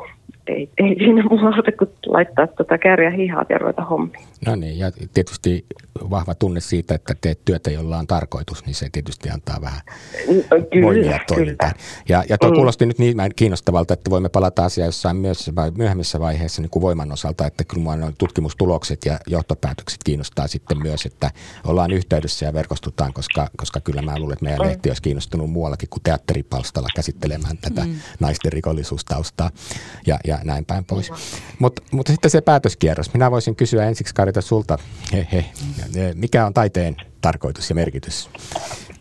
C: ei, ei siinä muuta kuin laittaa tota kärjä hihaat ja ruveta hommiin.
A: No niin, ja tietysti vahva tunne siitä, että teet työtä, jolla on tarkoitus, niin se tietysti antaa vähän voimia
C: Kyllä, kyllä.
A: toimintaan. Ja, ja tuo
C: Mm.
A: kuulosti nyt niin kiinnostavalta, että voimme palata asiaan jossain myös myöhemmässä vaiheessa niin kuin voiman osalta, että kyllä minua tutkimustulokset ja johtopäätökset kiinnostaa sitten myös, että ollaan yhteydessä ja verkostutaan, koska, koska kyllä mä luulen, että meidän
C: Mm.
A: lehti olisi kiinnostunut muuallakin kuin teatteripalstalla käsittelemään tätä mm. naisten rikollisuustaustaa ja, ja näin päin pois. Mutta mutta sitten se päätöskierros. Minä voisin kysyä ensiksi Karita sulta, he, he, mikä on taiteen tarkoitus ja merkitys?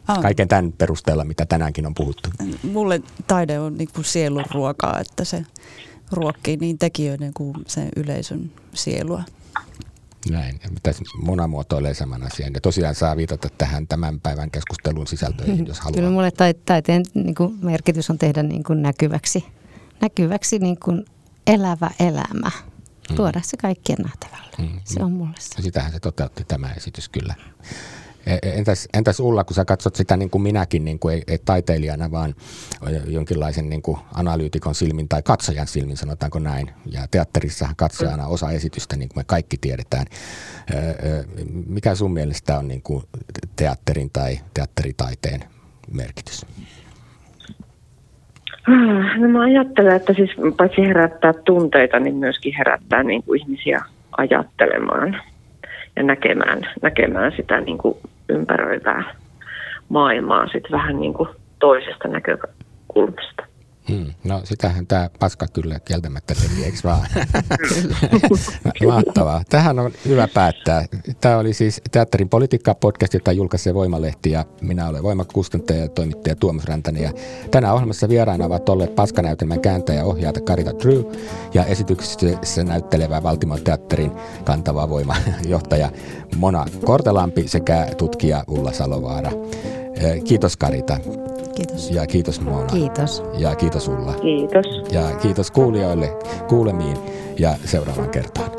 B: Ah.
A: Kaiken tämän perusteella, mitä tänäänkin on puhuttu.
B: Mulle taide on niin kuin sielun ruokaa, että se ruokkii niin tekijöiden kuin sen yleisön sielua.
A: Näin. Ja Pitäisi monamuotoilee saman asian. Ja tosiaan saa viitata tähän tämän päivän keskustelun sisältöihin, jos haluaa.
D: Kyllä mulle tai- taiteen niin kuin merkitys on tehdä niin kuin näkyväksi, näkyväksi niin kuin elävä elämä. Tuoda se kaikkien nähtävälle.
A: Mm,
D: Se on mulle se.
A: Sitähän se toteutti tämä esitys kyllä. E- Entäs, entäs Ulla, kun sä katsot sitä niin kuin minäkin, niin kuin ei, ei taiteilijana, vaan jonkinlaisen niin kuin analyytikon silmin tai katsojan silmin, sanotaanko näin. Ja teatterissahan katsojana osa esitystä, niin kuin me kaikki tiedetään. Ö, Mikä sun mielestä on niin kuin teatterin tai teatteritaiteen merkitys?
C: Ah, No mä ajattelen, että siis paitsi herättää tunteita, niin myöskin herättää niin kuin ihmisiä ajattelemaan ja näkemään, näkemään sitä niin kuin ympäröivää maailmaa sit vähän niin kuin toisesta näkökulmasta.
A: Hmm. No sitähän tämä paska kyllä kieltämättä teki, eikö vaan? Mahtavaa. Tähän on hyvä päättää. Tämä oli siis Teatterin politiikka-podcast, jota julkaisee Voimalehti ja minä olen voimakustantaja ja toimittaja Tuomas Rantanen. Ja tänään ohjelmassa vieraana ovat olleet paskanäytelmän kääntäjä ja ohjaaja Karita Drew ja esityksessä näyttelevä Valtimon teatterin kantava voimajohtaja Mona Kortelampi sekä tutkija Ulla Salovaara. Eh, kiitos Karita.
B: Kiitos.
A: Ja kiitos Mona.
D: Kiitos.
A: Ja kiitos Ulla.
C: Kiitos.
A: Ja kiitos kuulijoille kuulemiin ja seuraavaan kertaan.